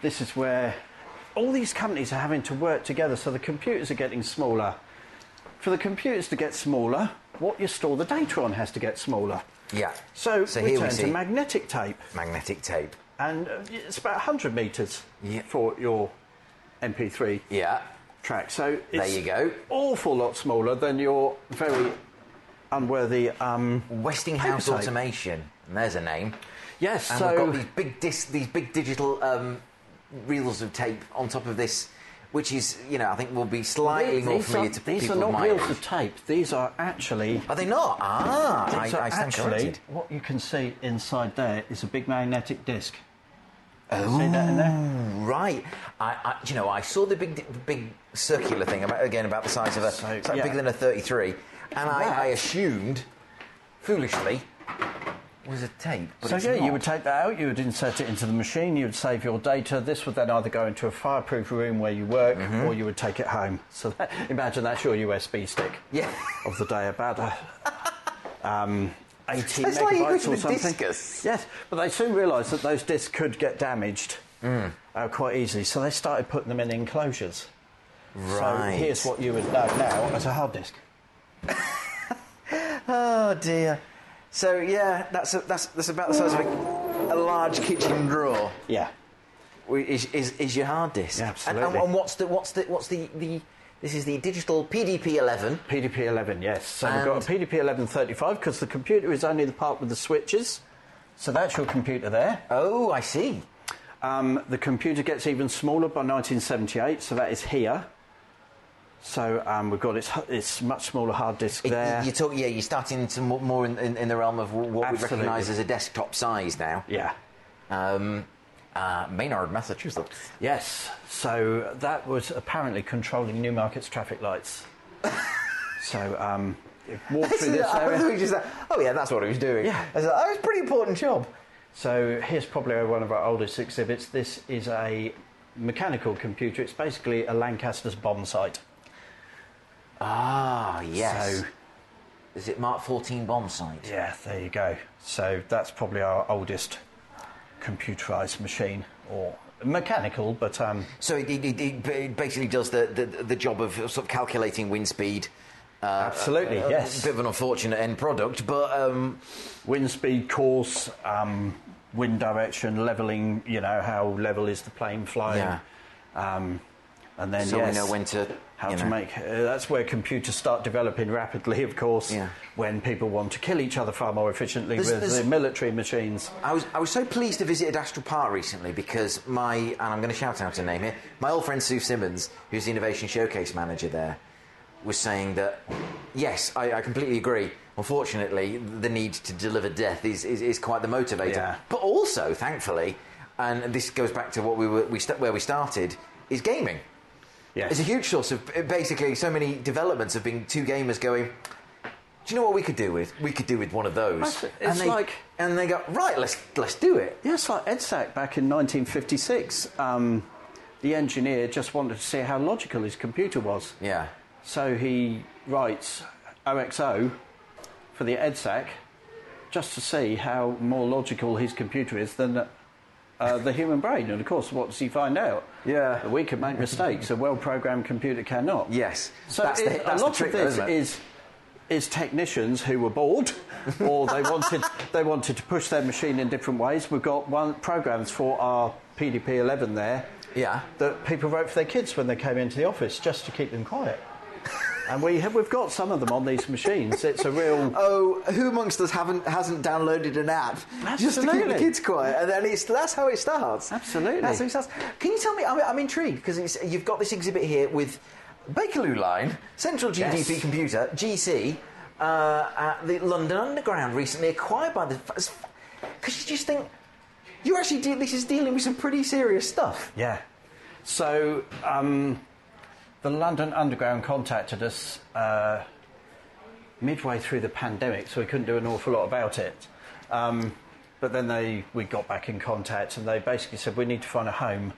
this is where all these companies are having to work together, so the computers are getting smaller. For the computers to get smaller, what you store the data on has to get smaller. Yeah. So, So we here we see- to magnetic tape, Magnetic tape. and uh, it's about 100 metres Yeah. for your MP3 Yeah. track. So it's you go. awful lot smaller than your very unworthy. Um, Westinghouse tape. Automation. And there's a name. yes, And so we've got these big dis- these big digital um, reels of tape on top of this, which is, you know, I think will be slightly These- more these familiar are, to these people are not reels age. of tape. These are actually. Are they not? Ah, These I, I actually corrected. what you can see inside there is a big magnetic disc. Oh. See that in there? Right. I, I, you know, I saw the big, the big circular thing about again about the size of a, So, yeah. bigger than a 33, and I, I assumed, foolishly, was a tape. But So it's yeah, not. you would take that out, you would insert it into the machine, you would save your data. This would then either go into a fireproof room where you work, Mm-hmm. or you would take it home. So that, imagine that's your USB stick Yeah. of the day, about a, um, 80 It's like you go megabytes to or something. discus. Yes, but they soon realised that those discs could get damaged Mm. uh, quite easily, so they started putting them in enclosures. Right. So here's what you would know now as a hard disk. Oh dear. So yeah, that's a, that's that's about the size of a, a large kitchen drawer. Yeah. Is, is, is your hard disk? Yeah, And- And, absolutely. and what's the what's the what's the, the this is the digital PDP-11. PDP-11, yes. So And- we've got a PDP-1135 because the computer is only the part with the switches. So that's your computer there. Oh, I see. Um, the computer gets even smaller by 1978, so that is here. So um, we've got its, its much smaller hard disk It- there. You talk, yeah, you're starting to mo- more in, in, in the realm of what we recognise as a desktop size now. yeah. Um, uh, Maynard, Massachusetts. Yes. So that was apparently controlling Newmarket's traffic lights. so um, walked through this area. just like, oh yeah, that's what he was doing. Yeah. I was like, oh, it's a pretty important job. So here's probably one of our oldest exhibits. This is a mechanical computer. It's basically a Lancaster's bomb sight. Ah, yes. So is it Mark 14 bomb sight? Yeah, there you go. So that's probably our oldest computerized machine, or mechanical, but um, So it, it, it, basically does the, the, the job of sort of calculating wind speed. Uh, Absolutely, a yes. bit of an unfortunate end product, but um, wind speed, course, um, wind direction, leveling. You know how level is the plane flying. Yeah. Um, and then so yes, we know when to. How you to know. make. Uh, that's where computers start developing rapidly, of course. Yeah. When people want to kill each other far more efficiently There's- with there's- the military machines. I was, I was so pleased to visit Adastral Park recently because my, and I'm going to shout out a name here, my old friend Sue Simmons, who's the Innovation Showcase manager there, was saying that, yes, I, I completely agree. Unfortunately, the need to deliver death is, is, is quite the motivator. Yeah. But also, thankfully, and this goes back to what we were, we st- where we started, is gaming. Yes. It's a huge source of basically so many developments have been two gamers going. Do you know what we could do with? We could do with one of those. That's it. and It's they, like- and they go right. Let's let's do it. Yeah, it's like EDSAC back in 1956. Um, the engineer just wanted to see how logical his computer was. Yeah. So he writes OXO for the EDSAC just to see how more logical his computer is than uh, the human brain. And of course, what does he find out? Yeah. That we can make mistakes, a well programmed computer cannot. Yes. So that's it- the, that's a lot trick, of this is is technicians who were bored or they wanted they wanted to push their machine in different ways. We've got one programs for our PDP 11 there Yeah. that people wrote for their kids when they came into the office just to keep them quiet. And we have, we've got some of them on these machines. It's a real Oh, who amongst us haven't hasn't downloaded an app just to keep the Absolutely. kids quiet? And then it's that's how it starts. Absolutely. That's how it starts. Can you tell me? I'm, I'm intrigued because it's, you've got this exhibit here with Bakerloo Line, Central GDP Yes. Computer (GC) uh, at the London Underground, recently acquired by the. Because you just think you actually de- this is dealing with some pretty serious stuff. Yeah. So um, the London Underground contacted us uh, midway through the pandemic, so we couldn't do an awful lot about it. Um, but then they we got back in contact, and they basically said we need to find a home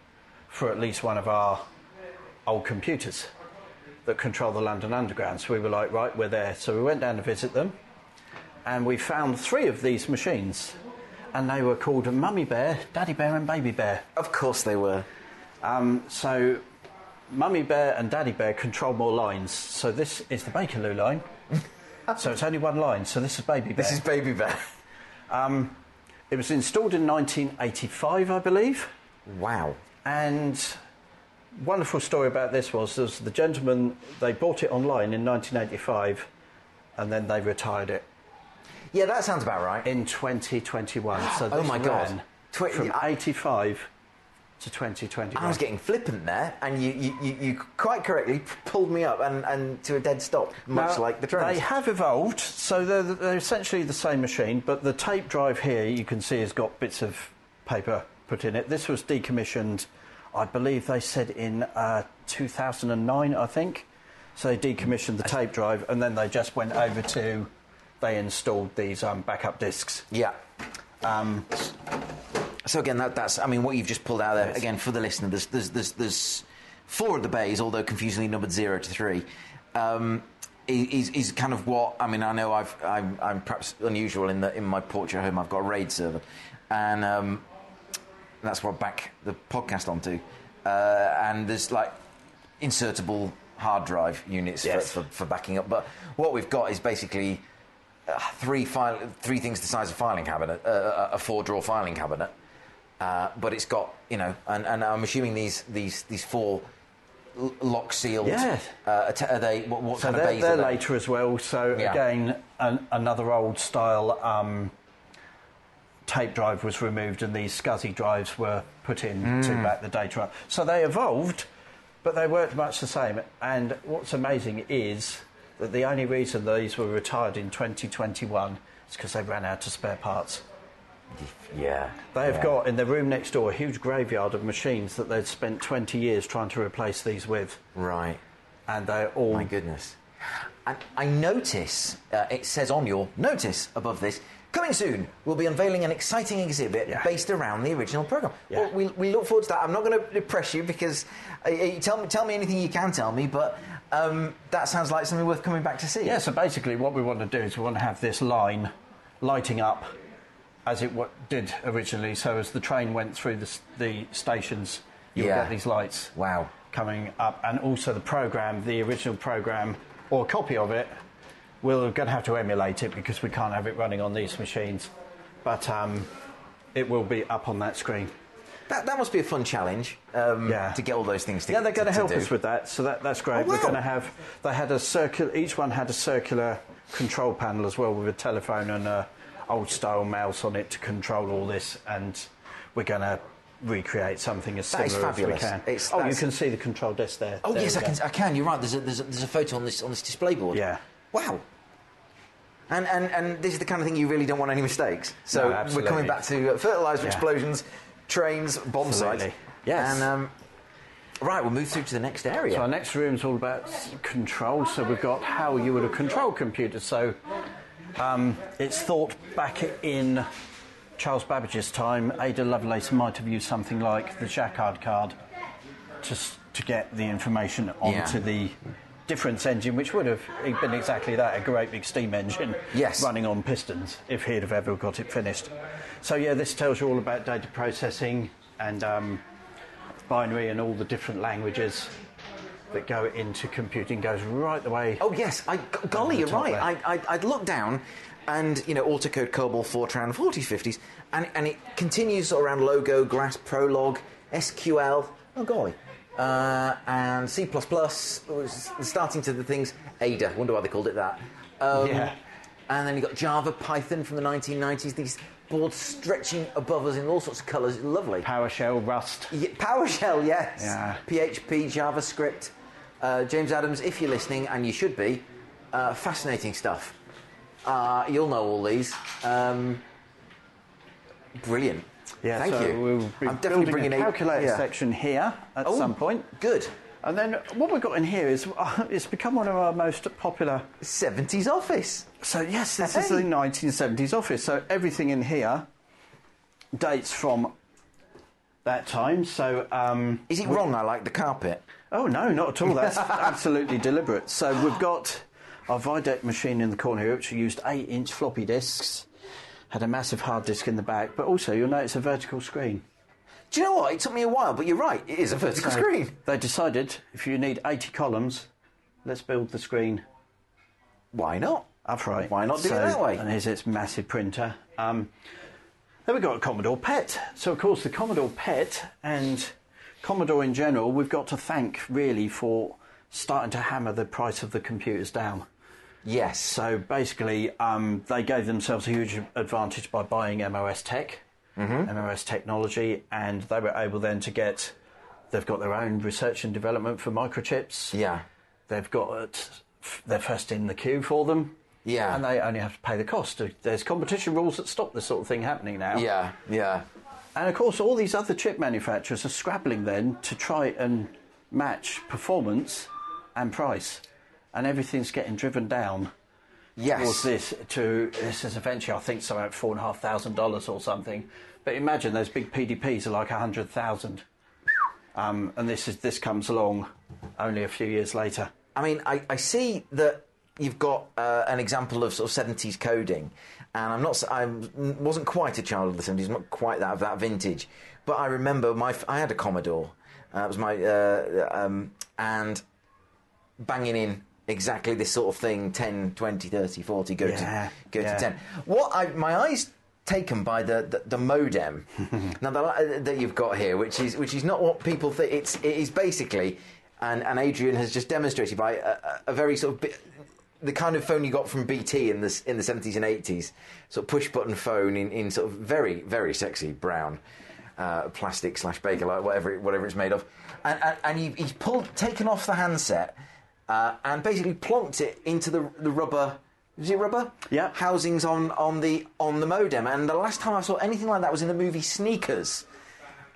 for at least one of our old computers that control the London Underground. So we were like, right, we're there. So we went down to visit them, and we found three of these machines, and they were called Mummy Bear, Daddy Bear, and Baby Bear. Of course they were. Um, so, Mummy Bear and Daddy Bear control more lines. So this is the Bakerloo line. so it's only one line. So this is Baby Bear. This is Baby Bear. Um, it was installed in 1985, I believe. Wow. And wonderful story about this was, was the gentleman they bought it online in 1985, and then they retired it Yeah, that sounds about right. in 2021. So oh this Oh my God. ran Twen- from I- 85 to 2021. I was getting flippant there, and you, you, you, you quite correctly pulled me up and, and to a dead stop, much Now, like the drones. They have evolved, so they're, they're essentially the same machine, but the tape drive here you can see has got bits of paper put in it. This was decommissioned, I believe they said in uh, 2009, I think. So they decommissioned the tape drive and then they just went over to, they installed these um, backup discs. Yeah. Um, So again, that, that's I mean what you've just pulled out there. Again, for the listener, there's there's there's, there's four of the bays, although confusingly numbered zero to three. Um, is, is kind of what I mean. I know I've I'm, I'm perhaps unusual in that in my portrait home I've got a RAID server, and um, that's what I back the podcast onto. Uh, and there's like insertable hard drive units Yes. for, for, for backing up. But what we've got is basically uh, three file, three things the size of filing cabinet, uh, a four drawer filing cabinet. Uh, but it's got you know, and, and I'm assuming these these these four lock sealed. Yeah. Uh, are they what, what so kind of bays they're are they? later as well. So Yeah. again, an, another old style um, tape drive was removed, and these SCSI drives were put in Mm. to back the data up. So they evolved, but they worked much the same. And what's amazing is that the only reason these were retired in 2021 is because they ran out of spare parts. Yeah. They have yeah. got in their room next door a huge graveyard of machines that they'd spent 20 years trying to replace these with, right. and they're all My goodness. And I notice, uh, it says on your notice above this, coming soon, we'll be unveiling an exciting exhibit Yeah. based around the original programme. Yeah. Well, we, we look forward to that. I'm not going to press you because uh, uh, tell, me, tell me anything you can tell me, but Um, that sounds like something worth coming back to see. Yeah, so basically, what we want to do is we want to have this line lighting up as it did originally. So as the train went through the, the stations, you'll Yeah. get these lights Wow. coming up, and also the program, the original program or a copy of it. We're going to have to emulate it because we can't have it running on these machines, but um, it will be up on that screen. That, that must be a fun challenge. Um, Yeah. To get all those things Yeah, together. they're going to help do. us with that, so that, that's great. Oh, We're going to have. They had a circular. Each one had a circular control panel as well with a telephone and a old style mouse on it to control all this, and we're going to recreate something as That similar as we can. It's- oh, you can see the control desk there. Oh There yes, I can. I can. You're right. There's a, there's a, there's a photo on this on this display board. Yeah. Wow. And, and and this is the kind of thing you really don't want any mistakes. So No, we're coming back to uh, fertilizer Yeah. explosions, trains, bomb Absolutely. sights. Yes. And um, right, we'll move through to the next area. So our next room is all about control. So we've got how you would have controlled computers. So um, it's thought back in Charles Babbage's time, Ada Lovelace might have used something like the Jacquard card to, to get the information onto Yeah. the difference engine, which would have been exactly that a great big steam engine Yes. running on pistons if he'd have ever got it finished. So, yeah, this tells you all about data processing and um, binary and all the different languages that go into computing goes right the way. Oh yes, I, g- golly, you're right. I, I, I'd look down, and you know, Autocode, COBOL, Fortran, 40s, 50s, and, and it continues around Logo, Grass, Prolog, SQL. Oh golly, uh, and C++. was starting to the things. Ada. Wonder why they called it that. Um, Yeah. And then you got Java, Python from the 1990s. These boards stretching above us in all sorts of colours. Lovely. PowerShell, Rust. Yeah, PowerShell, yes. Yeah. PHP, JavaScript. Uh, James Adams, if you're listening, and you should be, uh, fascinating stuff. Uh, you'll know all these. Um, brilliant. Yeah, Thank so you. We'll be I'm definitely bringing a a- calculator yeah. section here at Oh, some point. Good. And then what we've got in here is uh, it's become one of our most popular. 70s office. So yes, this is Hey. the 1970s office. So everything in here dates from that time. So um, Is it wrong I like the carpet? Oh no, not at all. That's absolutely deliberate. So we've got our Vydec machine in the corner here, which used eight-inch floppy disks, had a massive hard disk in the back, but also you'll notice a vertical screen. Do you know what? It took me a while, but you're right. It is a vertical So screen. They decided if you need 80 columns, let's build the screen Why not? upright. Why not do it that way? And here's its massive printer. Um, then we've got a Commodore PET. So, of course, the Commodore PET and Commodore in general, we've got to thank really for starting to hammer the price of the computers down. Yes. So basically, um, they gave themselves a huge advantage by buying MOS Tech, Mm-hmm. MOS Technology, and they were able then to get. They've got their own research and development for microchips. Yeah. They've got they're first in the queue for them. Yeah. And they only have to pay the cost. There's competition rules that stop this sort of thing happening now. Yeah. Yeah. And of course, all these other chip manufacturers are scrabbling then to try and match performance and price. And everything's getting driven down Yes. towards this to this is eventually I think something like four and a half thousand dollars or something. But imagine those big PDPs are like a hundred thousand. Um, and this is this comes along only a few years later. I mean, I, I see that you've got uh, an example of sort of seventies coding, and I'm not I wasn't quite a child of the seventies, not quite that of that vintage, but I remember my. I had a Commodore. Uh, it was my uh, um, and banging in exactly this sort of thing 10 20 30 40 go Yeah, to go yeah. to 10 what I, my eyes taken by the the, the modem now the, li- that you've got here which is which is not what people think it's it is basically and and Adrian has just demonstrated by a, a- very sort of bi- the kind of phone you got from BT in the in the 70s and 80s sort of push button phone in, in sort of very very sexy brown uh, plastic slash Bakelite whatever it, whatever it's made of and and, and he, he's pulled taken off the handset uh, and basically plonked it into the the rubber. Is it rubber? Yeah. Housings on, on the on the modem, and the last time I saw anything like that was in the movie Sneakers.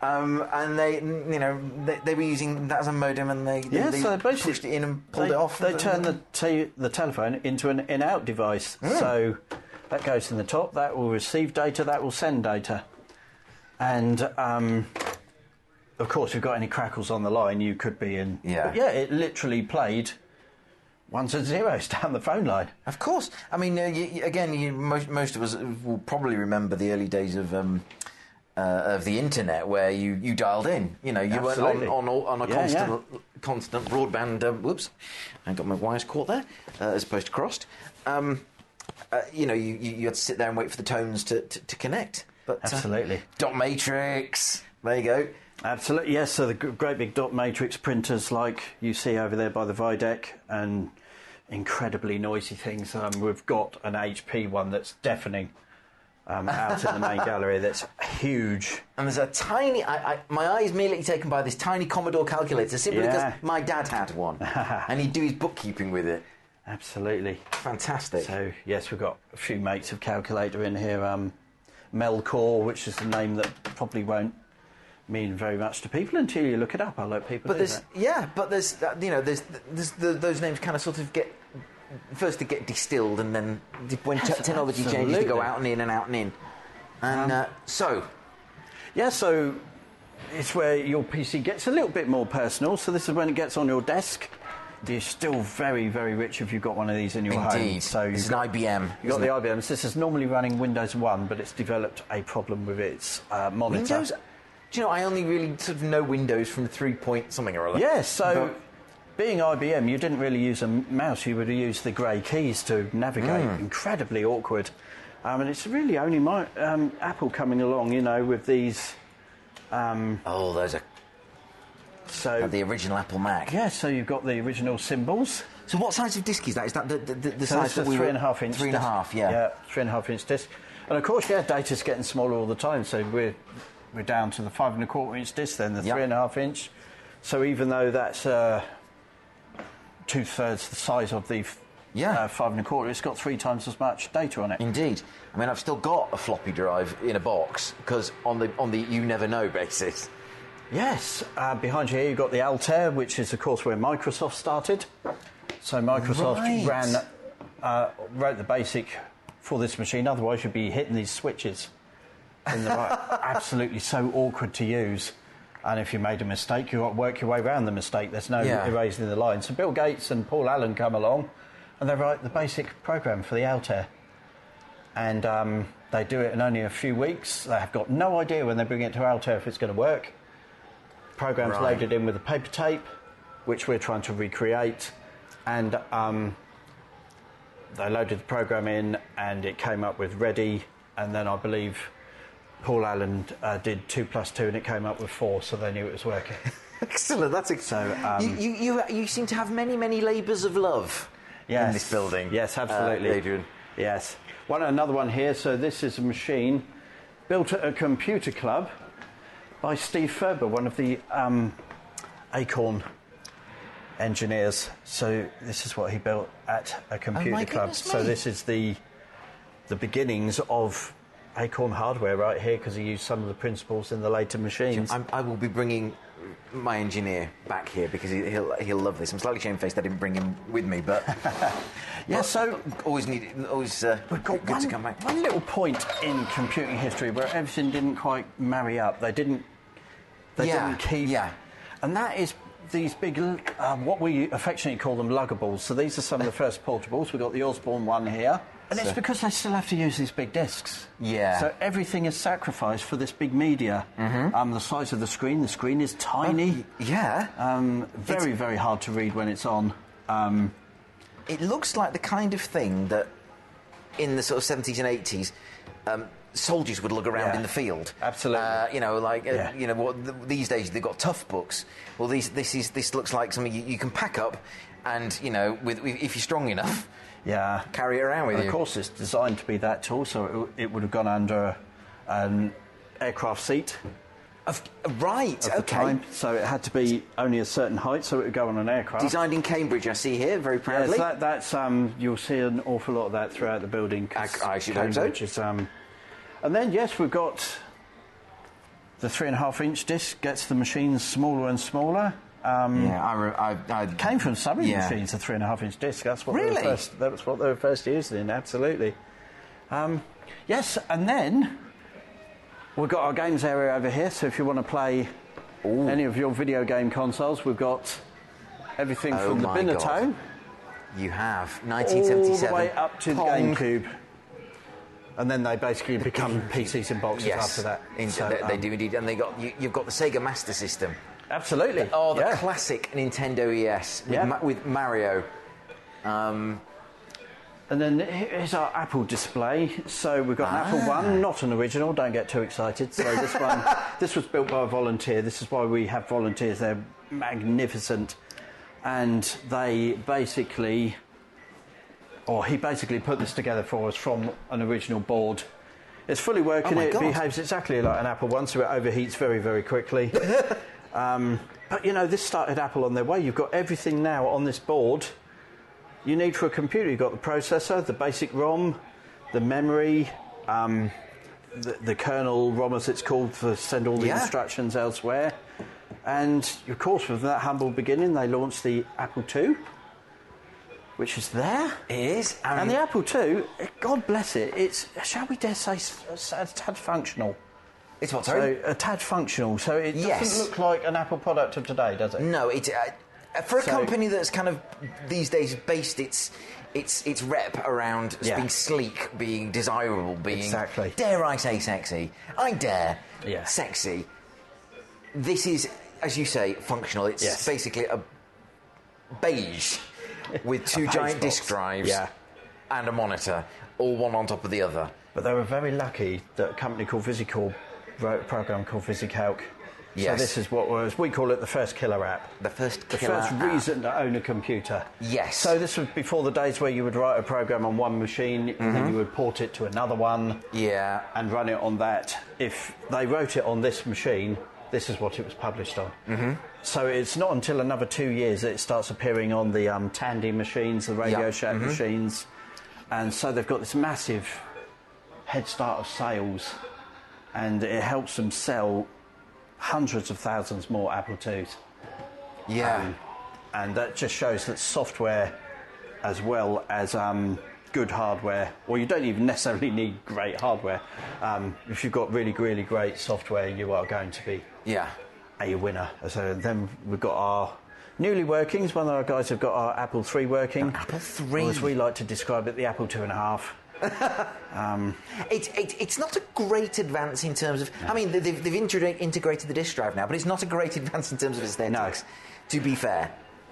Um, and they, you know, they, they were using that as a modem, and they, they, Yeah, they so basically pushed it in and pulled they, it off. They turned the te- the telephone into an in-out device. Hmm. So that goes in the top. That will receive data. That will send data. And um, of course, if you've got any crackles on the line, you could be in. Yeah. Yeah, it literally played ones and zeros down the phone line. Of course. I mean, uh, you- again, you, most, most of us will probably remember the early days of. Um, uh, of the internet, where you, you dialed in, you know, you on, Absolutely. on, all- on a Yeah, constant constant broadband. Um, whoops, I got my wires caught there, uh, as opposed to crossed. Um, uh, you know, you, you, you had to sit there and wait for the tones to, to, to connect. But uh, Absolutely. dot matrix. There you go. Absolutely, yes. So the great big dot matrix printers, like you see over there by the Vydec, and incredibly noisy things. Um, we've got an HP one that's deafening um, out in the main gallery. That's huge. And there's a tiny. I, I, my eye is immediately taken by this tiny Commodore calculator simply Yeah. because my dad had one, and he'd do his bookkeeping with it. Absolutely. Fantastic. So yes, we've got a few mates of calculator in here. Um, Melcor, which is a name that probably won't mean very much to people until you look it up. I'll let people. But there's that. yeah, but there's you know there's, there's the, those names kind of sort of get first to get distilled and then when technology changes to go out and in and out and in. And uh, so Yeah, so it's where your PC gets a little bit more personal. So this is when it gets on your desk. You're still very, very rich if you've got one of these in your home. indeed, So this you've is got, an IBM. you've got the it? IBM. This is normally running Windows 1, but it's developed a problem with its uh, monitor. Windows. Do you know I only really sort of know Windows from three point something or other. Yes, so But- being IBM, you didn't really use a mouse, you would have used the grey keys to navigate. Hmm. Incredibly awkward. Um, and it's really only my, um, Apple coming along, you know, with these. oh, those are So, the original Apple Mac. yeah, so you've got the original symbols. So what size of disc is that? Is that the, the, the, the So size that we three and a half inch. Three and a half, yeah. Yeah, three and a half inch disc. And of course, yeah, data's getting smaller all the time. So we're we're down to the five and a quarter inch disc, then the Yep. three and a half inch. So even though that's uh, two thirds the size of the Yeah. uh, five and a quarter, it's got three times as much data on it. Indeed. I mean, I've still got a floppy drive in a box because on the on the you never know basis. Yes, uh, behind you here you've got the Altair, which is of course where Microsoft started. So Microsoft Right. ran, uh, wrote the basic for this machine. Otherwise, you'd be hitting these switches. In the right, absolutely so awkward to use. And if you made a mistake, you got to work your way around the mistake. There's no Yeah. erasing the line. So Bill Gates and Paul Allen come along, and they write the basic program for the Altair. And um, they do it in only a few weeks. They have got no idea when they bring it to Altair if it's going to work. Program's Right. loaded in with a paper tape, which we're trying to recreate, and um, they loaded the program in, and it came up with ready. And then I believe Paul Allen uh, did two plus two, and it came up with four, so they knew it was working. Excellent. That's ex- So, um, you, you, you you seem to have many many labours of love in this building. Yes, uh, absolutely. Adrian. Yes. One another one here. So this is a machine built at a computer club by Steve Furber, one of the um, Acorn engineers. So this is what he built at a computer my club. goodness So this is the the beginnings of Acorn hardware right here because he used some of the principles in the later machines. I'm, I will be bringing my engineer back here because he, he'll he'll love this. I'm slightly shamefaced I didn't bring him with me, but yeah. So always need always uh, good got to one, come back. one little point in computing history where everything didn't quite marry up. They didn't. They Yeah, didn't keep. yeah. And that is these big, uh, what we affectionately call them luggables. So these are some of the first portables. We've got the Osborne one here. And it's because they still have to use these big discs. Yeah. So everything is sacrificed for this big media. Mm-hmm. Um, the size of the screen, the screen is tiny. Yeah. Um, very, very hard to read when it's on. Um, it looks like the kind of thing that in the sort of 70s and 80s um, soldiers would lug around Yeah, in the field absolutely. uh, you know like uh, Yeah. you know what th- these days they've got tough books well these this is this looks like something you, you can pack up and you know with if you're strong enough yeah. carry it around with And you of course, it's designed to be that tall, so it, it would have gone under an aircraft seat Of- right the okay time. So it had to be only a certain height, so it would go on an aircraft. designed in Cambridge I see here very Yes, proudly that, that's um, you'll see an awful lot of that throughout the building. I- I should hope so. Cambridge is, um, and then yes, we've got the three and a half inch disc gets the machines smaller and smaller. Um, yeah I, I, I Came from sewing Yeah. machines, the three and a half inch disc. That's what they Really? were first. That was what they were first used in. Absolutely. Um, yes, and then we've got our games area over here. So if you want to play any of your video game consoles, we've got everything Oh from the Binatone. You have 1977 all the way up to Pong. the GameCube. And then they basically become PCs and boxes Yes, after that. So, they, they um, do indeed, and they got you, you've got the Sega Master System. Absolutely. Oh, the yeah. classic Nintendo ES with, Yeah. Ma- with Mario. Um, And then here's our Apple display. So we've got an Apple Ah. One, not an original. Don't get too excited. So this one, this was built by a volunteer. This is why we have volunteers. They're magnificent, and they basically, or he basically put this together for us from an original board. It's fully working. Oh it God. behaves exactly like an Apple One, so it overheats very, very quickly. um, but you know, this started Apple on their way. You've got everything now on this board you need for a computer. You've got the processor, the basic ROM, the memory, um, the, the kernel ROM as it's called for send all the Yeah. instructions elsewhere. And of course, from that humble beginning, they launched the Apple II, which is there. it is. I And the Apple II, God bless it, it's, shall we dare say, s- s- a tad functional. It's what, sorry? So, a tad functional. So it doesn't Yes. look like an Apple product of today, does it? No, it uh, for a So- company that's kind of these days based its its its rep around Yeah. being sleek, being desirable, being Exactly. dare I say sexy? I dare Yeah. sexy. This is, as you say, functional. It's Yes. basically a beige with two giant box. disk drives Yeah. and a monitor, all one on top of the other. But they were very lucky that a company called VisiCalc wrote a program called VisiCalc. Yes. So this is what was we call it the first killer app. The first killer. The first app. reason to own a computer. Yes. So this was before the days where you would write a program on one machine and Mm-hmm. then you would port it to another one Yeah. and run it on that. If they wrote it on this machine, this is what it was published on. Mm-hmm. So it's not until another two years that it starts appearing on the um, Tandy machines, the Radio Yeah. Shack machines, and so they've got this massive head start of sales, and it helps them sell hundreds of thousands more Apple IIs. Yeah. Um, and that just shows that software, as well as um, good hardware, or you don't even necessarily need great hardware. Um, if you've got really, really great software, you are going to be yeah. a winner. So then we've got our newly workings. One of our guys have got our Apple III working. Apple III. Or as we like to describe it, the Apple two and a half. It, it, it's not a great advance in terms of. I mean, they've, they've integra- integrated the disk drive now, but it's not a great advance in terms of aesthetics. To be fair,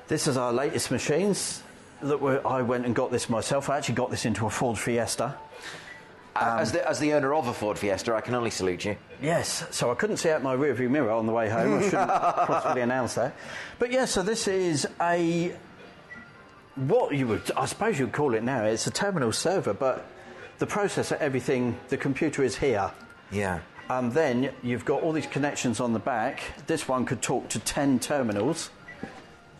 This is our latest machines. That were, I went and got this myself. I actually got this into a Ford Fiesta. Uh, as, the, as the owner of a Ford Fiesta, I can only salute you. Yes, so I couldn't see out my rearview mirror on the way home. I shouldn't possibly announce that. But yeah, so this is a what you would, I suppose you'd call it now. It's a terminal server, but the processor, everything, the computer is here. Yeah. And then you've got all these connections on the back. This one could talk to 10 terminals,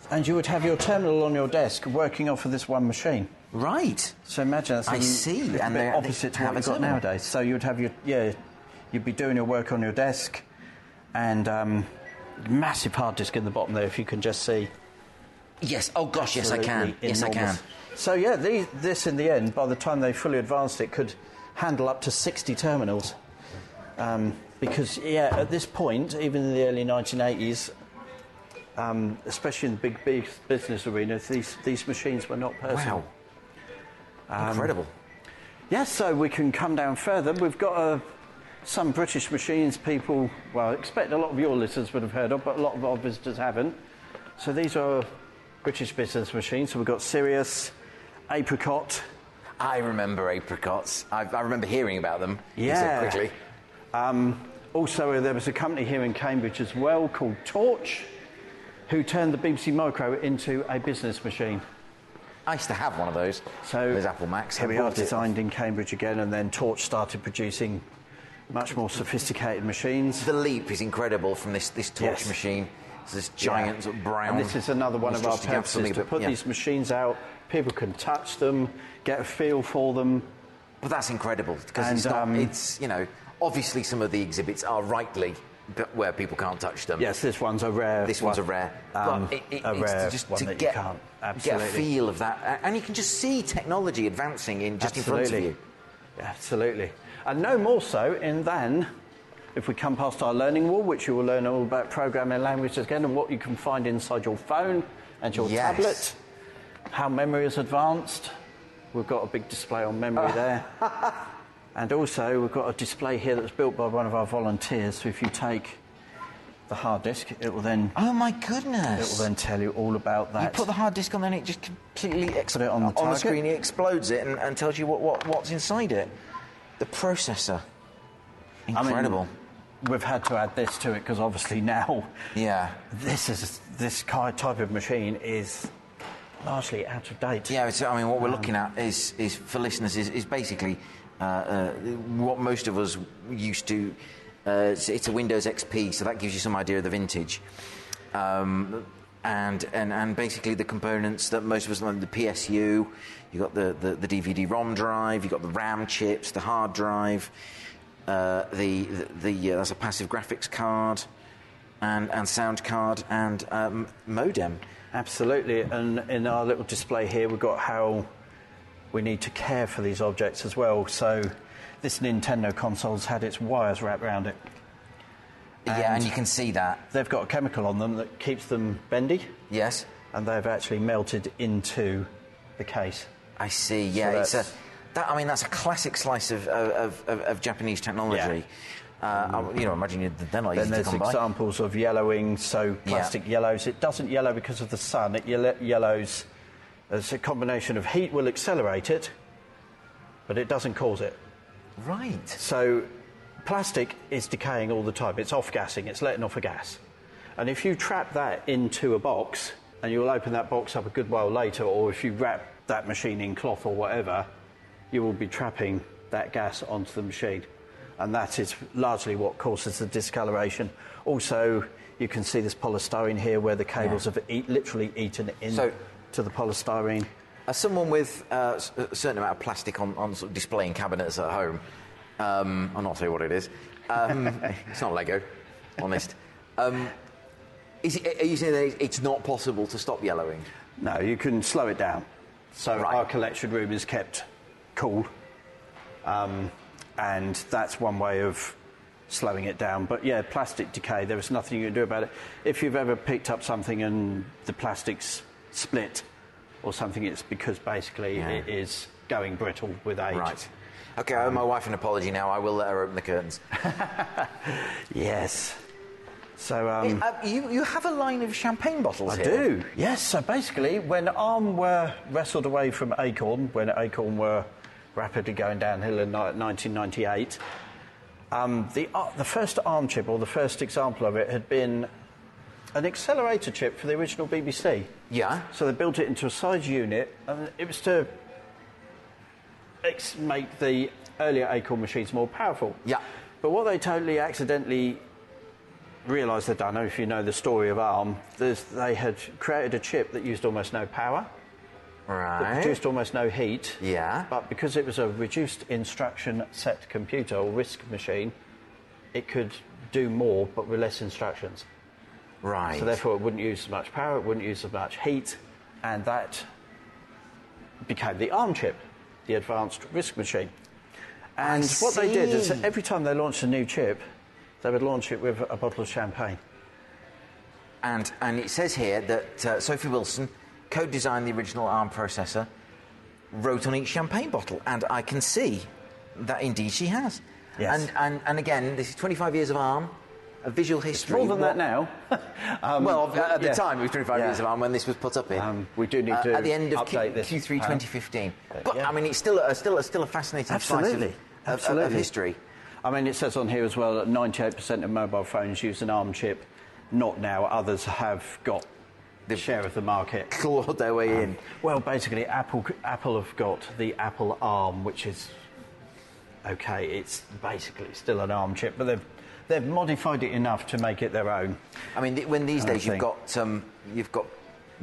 and you would have your terminal on your desk working off of this one machine. Right. So imagine that's I see, and they- opposite to what you've got nowadays. So you'd have your yeah, you'd be doing your work on your desk, and um, massive hard disk in the bottom there. If you can just see. Yes. Oh gosh, yes I can. Absolutely Yes I can. So yeah, these, this in the end, by the time they fully advanced it, could handle up to 60 terminals. Um, because yeah, at this point, even in the early 1980s, um, especially in the big bus- business arena, these these machines were not personal. Wow. Incredible. Yes, so we can come down further. We've got uh, some British machines people, well, I expect a lot of your listeners would have heard of, but a lot of our visitors haven't. So these are British business machines. So we've got Sirius, Apricot. I remember apricots. I, I remember hearing about them. Yeah. quickly. Um, also, there was a company here in Cambridge as well called Torch, who turned the BBC Micro into a business machine. I used to have one of those. So there's Apple Macs. Here we are, bought it. designed in Cambridge again, and then Torch started producing much more sophisticated machines. The leap is incredible from this this torch Yes. machine. This giant Yeah. brown. And this is another one of our purposes absolutely, to put yeah. these machines out. People can touch them, get a feel for them. But that's incredible because it's not. um, it's you know, obviously some of the exhibits are rightly where people can't touch them. Yes, this one's a rare. This one's a rare, Um, but it, it, a it's rare just one to that get you can't. get a feel of that, and you can just see technology advancing in just in front of Absolutely. you. Absolutely. And no more so in than if we come past our learning wall, which you will learn all about programming languages again and what you can find inside your phone and your Yes. tablet. how memory is advanced. We've got a big display on memory there. and also, we've got a display here that's built by one of our volunteers. So if you take the hard disk, it will then Oh my goodness! it will then tell you all about that. you put the hard disk on, then it just completely ex- Put it on the on the screen. It explodes it and, and tells you what, what, what's inside it. The processor. I mean, Incredible. We've had to add this to it because obviously now yeah. this is this ki- type of machine is largely out of date. Yeah, it's, I mean, what we're looking at is, is for listeners, is, is basically uh, uh, what most of us used to. Uh, it's, it's a Windows XP, so that gives you some idea of the vintage. Um, and, and, and basically the components that most of us like the PSU, you've got the, the, the DVD ROM drive, you've got the RAM chips, the hard drive, uh, the, the, the uh, there's a passive graphics card, and, and sound card, and um, modem. Absolutely. And in our little display here, we've got how we need to care for these objects as well. So this Nintendo console's had its wires wrapped around it. yeah, and And- you can see that. They've got a chemical on them that keeps them bendy, Yes. and they've actually melted into the case. I see. Yeah, it's a. That, I mean, that's a classic slice of, of, of, of Japanese technology. Uh, I- you know, imagine you- they're not Then there's come by. examples of yellowing, so plastic yellows. It doesn't yellow because of the sun, it yellow, yellows as a combination of heat will accelerate it, but it doesn't cause it. Right. So plastic is decaying all the time. It's off gassing, it's letting off a gas. And if you trap that into a box, and you'll open that box up a good while later, or if you wrap that machine in cloth or whatever, you will be trapping that gas onto the machine. And that is largely what causes the discoloration. Also, you can see this polystyrene here where the cables have eat, literally eaten into So- the polystyrene. As someone with uh, a certain amount of plastic on, on sort of displaying cabinets at home, um, I'll not say what it is. Um, it's not Lego, honest. Um, is it, are you saying that it's not possible to stop yellowing? No, you can slow it down. So Right. our collection room is kept cool, um, and that's one way of slowing it down. But yeah, plastic decay. There is nothing you can do about it. If you've ever picked up something and the plastic's split or something, it's because basically Yeah. it is going brittle with age. Right. Okay, I owe my wife an apology now. I will let her open the curtains. Yes. So um, Uh, you, you have a line of champagne bottles I here. do, yes. So basically, when ARM were wrestled away from Acorn, when Acorn were rapidly going downhill in 1998, um, the, uh, the first ARM chip, or the first example of it, had been an accelerator chip for the original BBC. Yeah. So they built it into a size unit, and it was to ex- make the earlier Acorn machines more powerful. Yeah. But what they totally accidentally realised they'd done, if you know the story of ARM, there's, they had created a chip that used almost no power, that Right. produced almost no heat. Yeah. But because it was a reduced instruction set computer or RISC machine, it could do more but with less instructions. Right. So therefore, it wouldn't use as much power, it wouldn't use as much heat, and that became the ARM chip, the advanced RISC machine. And what they did is that every time they launched a new chip, they would launch it with a bottle of champagne. And, and it says here that uh, Sophie Wilson co designed the original ARM processor, wrote on each champagne bottle, and I can see that indeed she has. Yes. And, and, and again, this is 25 years of ARM, a visual history. More than What- that now. Um, well, at the yeah. time, it was 25 Yeah. years of ARM when this was put up in. Um, we do need Uh, to at the end of Q, this, Q3 Um, 2015. But yeah. I mean, it's still a, still a, still a fascinating Absolutely. of, of- Absolutely. of history. I mean, it says on here as well that 98% of mobile phones use an ARM chip. Not now. Others have got the share of the market. Clawed their way in. Well, basically, Apple Apple have got the Apple ARM, which is okay. It's basically still an ARM chip, but they've they've modified it enough to make it their own. I mean, when these days you've got um, you've got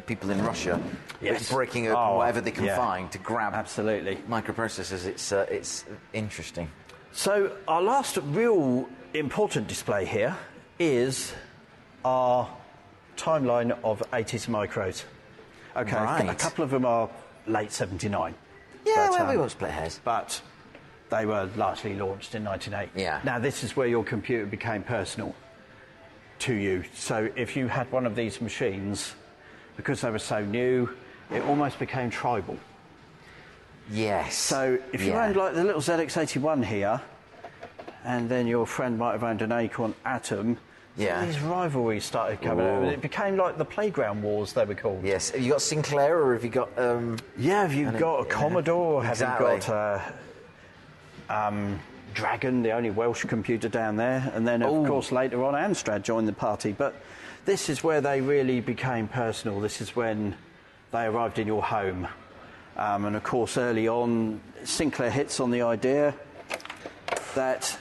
people in Russia Yes. breaking open Oh, whatever they can yeah. find to grab Absolutely. microprocessors. It's uh, it's interesting. So our last real important display here is our timeline of 80s micros. Okay, a couple of them are late 79. Yeah, But, well, we um, won't split hairs. but they were largely launched in 1980. Yeah. Now, this is where your computer became personal to you. So, if you had one of these machines, because they were so new, it almost became tribal. Yes. So if you Yeah. owned like the little ZX81 here, and then your friend might have owned an Acorn Atom, Yeah. these rivalries started coming out. Ooh. It became like the playground wars, they were called. Yes. Have you got Sinclair or have you got? Um, Yeah, have you And it- got a yeah, Commodore or have exactly. you got uh, um, Dragon, the only Welsh computer down there? And then, of Ooh. course, later on, Amstrad joined the party. But this is where they really became personal. This is when they arrived in your home. Um, and, of course, early on, Sinclair hits on the idea that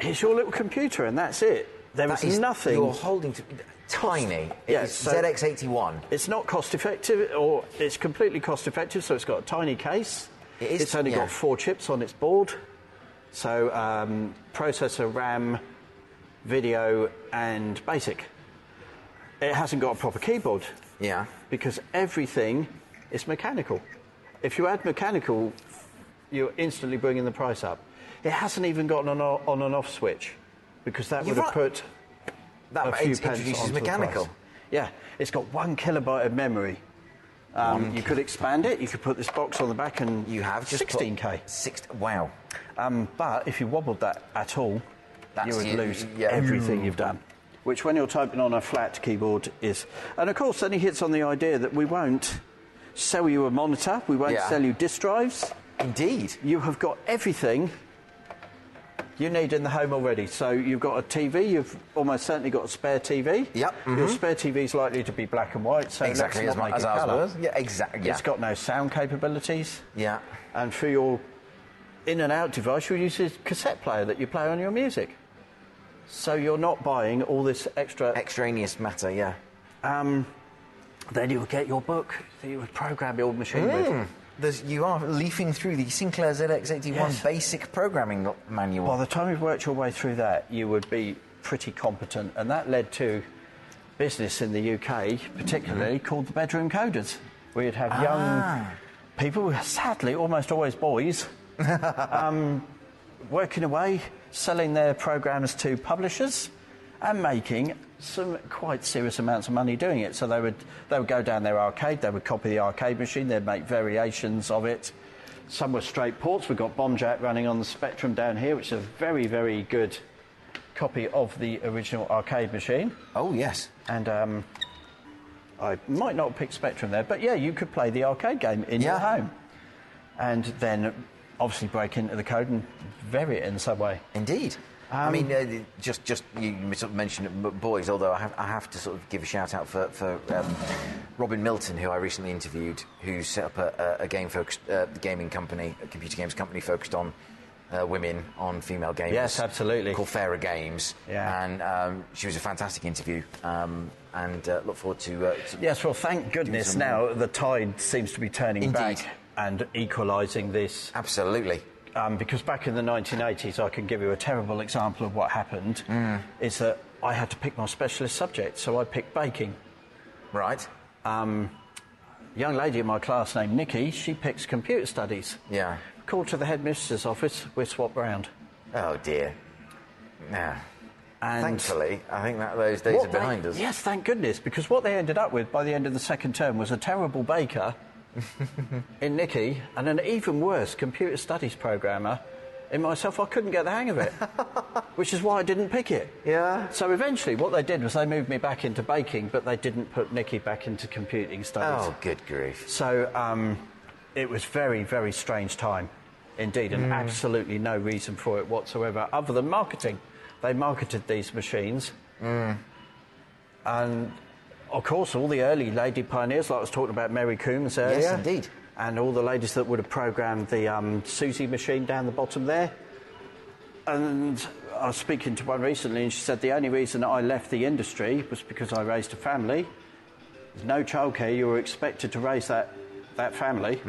it's your little computer and that's it. There that is- nothing. You're holding to tiny. Yeah, It's so- ZX81. It's not cost effective, or it's completely cost effective, so it's got a tiny case. It is, it's only yeah. got four chips on its board. So, um, processor, RAM, video, and basic. It hasn't got a proper keyboard Yeah. because everything is mechanical. If you add mechanical, you're instantly bringing the price up. It hasn't even got an on, on and off switch because that You're would have put That a few pence onto the mechanical. price. Yeah, it's got one kilobyte of memory. Um, you could expand it. You could put this box on the back, and You have just 16k. Six. Wow. Um, but if you wobbled that at all, That's you would you- lose yeah. everything you've done. Which, when you're typing on a flat keyboard, is. And of course, then he hits on the idea that we won't sell you a monitor, we won't Yeah. sell you disk drives. Indeed. You have got everything you need in the home already. So you've got a TV, you've almost certainly got a spare TV. Yep, Your mhm. spare TV is likely to be black and white, so Exactly as, not my, make as ours was. Yeah. Exactly. Yeah. It's got no sound capabilities. yeah. And for your in and out device, you'll use a cassette player that you play on your music. So you're not buying all this extra. Extraneous matter. Yeah. Um, then you would get your book that you would program your old machine with. There's, you are leafing through the Sinclair ZX81 Yes. basic programming manual. By the time you've worked your way through that, you would be pretty competent, and that led to business in the UK, particularly called the bedroom coders, where you'd have young Ah. people, sadly almost always boys, um, working away, selling their programs to publishers, and making some quite serious amounts of money doing it. So they would they would go down their arcade, they would copy the arcade machine, they'd make variations of it. Some were straight ports. We've got Bombjack running on the Spectrum down here, which is a very, very good copy of the original arcade machine. Oh yes. And um, I might not pick Spectrum there, but yeah, you could play the arcade game in your home. And then obviously break into the code and vary it in some way. Indeed. I Um, mean, uh, just just you sort of mentioned boys, although I have, I have to sort of give a shout out for, for um, Robin Milton, who I recently interviewed, who set up a, a, game focused uh, gaming company, a computer games company focused on uh, women, on female gamers. Yes, absolutely. Called Fairer Games. Yeah. And um, she was a fantastic interview, um, and uh, look forward to. Uh, to Yes, well, thank goodness now the tide seems to be turning Indeed. back and equalising this. Absolutely. Um, because back in the 1980s, I can give you a terrible example of what happened. Mm. Is that I had to pick my specialist subject, so I picked baking. Right. A young lady in my class named Nikki, she picks computer studies. Yeah. Called to the headmistress's office, we're swapped round. Oh dear. Yeah. And Thankfully, I think that those days are they- behind us. Yes, thank goodness, because what they ended up with by the end of the second term was a terrible baker in Nikki and an even worse computer studies programmer in myself. I couldn't get the hang of it, which is why I didn't pick it. Yeah. So eventually, what they did was they moved me back into baking, but they didn't put Nikki back into computing studies. Oh, good grief. So um, it was very, very strange time indeed, and absolutely no reason for it whatsoever, other than marketing. They marketed these machines, and of course, all the early lady pioneers, like I was talking about Mary Coombs earlier, indeed. and all the ladies that would have programmed the um, Susie machine down the bottom there. And I was speaking to one recently, and she said the only reason I left the industry was because I raised a family. There's no childcare. You were expected to raise that that family.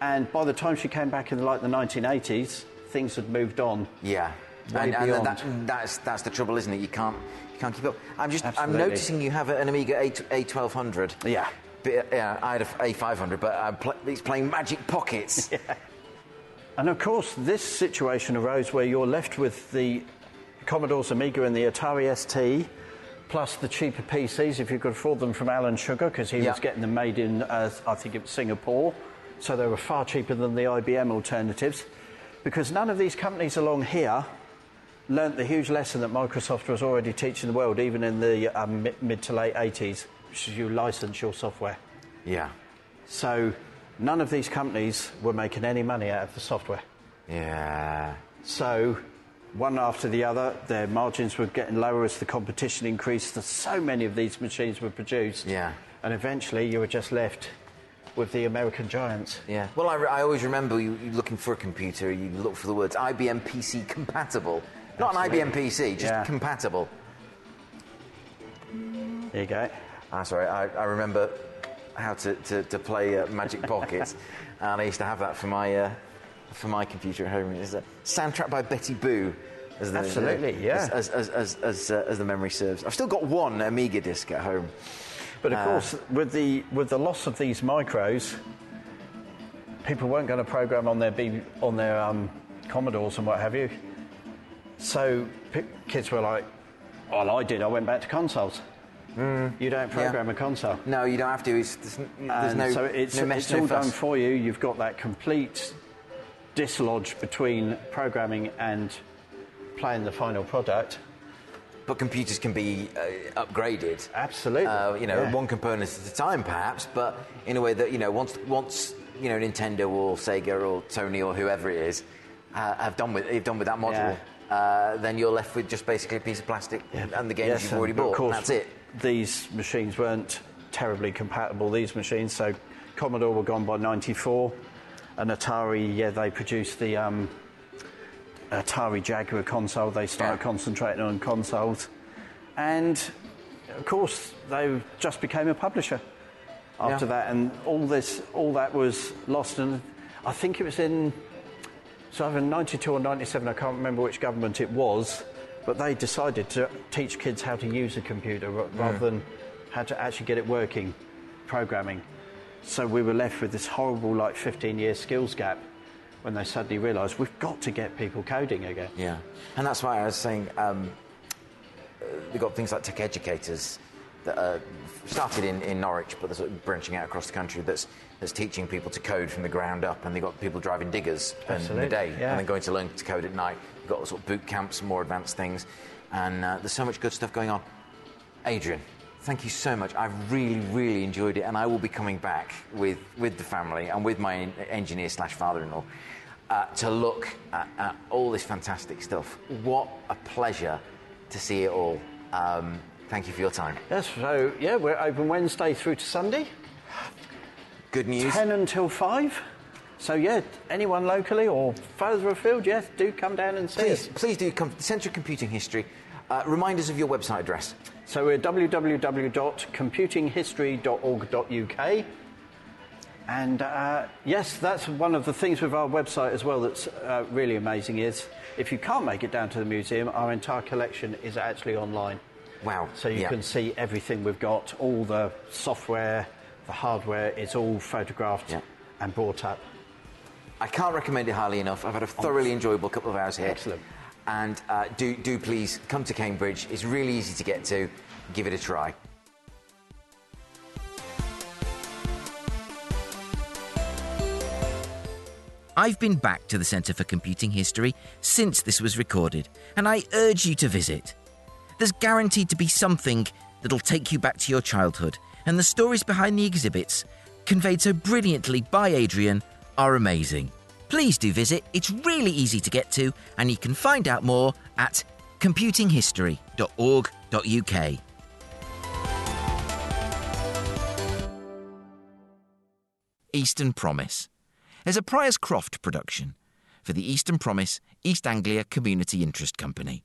And by the time she came back in like the 1980s, things had moved on. Yeah. And, and that, that's that's the trouble, isn't it? You can't you can't keep up. I'm just Absolutely. I'm noticing you have an Amiga A A1200. Yeah. But, yeah, I had a A500, but I'm pl- it's playing Magic Pockets. And of course, this situation arose where you're left with the Commodore's Amiga and the Atari ST plus the cheaper PCs if you could afford them from Alan Sugar because he Yeah. was getting them made in, uh, I think it was Singapore. So they were far cheaper than the IBM alternatives. Because none of these companies along here learnt the huge lesson that Microsoft was already teaching the world, even in the um, mid, mid to late 80s, which is you license your software. Yeah. So none of these companies were making any money out of the software. Yeah. So, one after the other, their margins were getting lower as the competition increased. So many of these machines were produced. Yeah. And eventually, you were just left with the American giants. Yeah. Well, I, I always remember you, you looking for a computer, you look for the words IBM PC compatible. Not an IBM PC, just Yeah. compatible. There you go. Ah, sorry, I, I remember how to, to, to play uh, Magic Pocket, and I used to have that for my, uh, for my computer at home. It's a soundtrack by Betty Boo. As the, Absolutely, yeah. As, as, as, as, uh, as the memory serves. I've still got one Amiga disc at home. But of Uh, course, with the, with the loss of these micros, people weren't going to program on their, B, on their um, Commodores and what have you. So p- kids were like, well, I did. I went back to consoles. You don't program a console. No, you don't have to. It's, there's, there's no, so it's, no it's all fuss. done for you. You've got that complete dislodge between programming and playing the final product. But computers can be uh, upgraded. Absolutely. Uh, you know, Yeah. one component at a time, perhaps, but in a way that you know, once once you know, Nintendo or Sega or Sony or whoever it is uh, have done with have done with that module, uh, then you're left with just basically a piece of plastic and the games Yes, you've already but of bought. course, That's it. These machines weren't terribly compatible. These machines, so Commodore were gone by '94, and Atari, yeah, they produced the um, Atari Jaguar console. They started Yeah. concentrating on consoles, and of course, they just became a publisher after Yeah. that, and all this, all that was lost. And I think it was in so either 92 or 97, I can't remember which government it was, but they decided to teach kids how to use a computer ra- rather than how to actually get it working, programming. So we were left with this horrible, like, 15 year skills gap when they suddenly realised we've got to get people coding again. Yeah, and that's why I was saying um, uh, they've got things like tech educators that started in, in Norwich, but they're sort of branching out across the country. That's that's teaching people to code from the ground up, and they've got people driving diggers in the day, yeah. and then going to learn to code at night. You've got sort of boot camps, more advanced things, and uh, there's so much good stuff going on. Adrian, thank you so much. I've really, really enjoyed it, and I will be coming back with, with the family and with my engineer slash father-in-law uh, to look at, at all this fantastic stuff. What a pleasure to see it all. Um, thank you for your time. Yes, so yeah, we're open Wednesday through to Sunday, Good news. 10 until 5. So yeah, anyone locally or further afield, yes, do come down and see Please, us. please do come. Centre of Computing History. Uh, remind us of your website address. So we're www.computinghistory.org.uk. And uh, yes, that's one of the things with our website as well that's uh, really amazing is if you can't make it down to the museum, our entire collection is actually online. Wow. So you Yeah. can see everything we've got, all the software, the hardware, it's all photographed Yeah. and brought up. I can't recommend it highly enough. I've had a thoroughly enjoyable couple of hours here. Excellent. And uh, do, do please come to Cambridge. It's really easy to get to. Give it a try. I've been back to the Centre for Computing History since this was recorded, and I urge you to visit. There's guaranteed to be something that'll take you back to your childhood, and the stories behind the exhibits, conveyed so brilliantly by Adrian, are amazing. Please do visit, it's really easy to get to, and you can find out more at computinghistory.org.uk. Eastern Promise is a Priors Croft production for the Eastern Promise East Anglia Community Interest Company.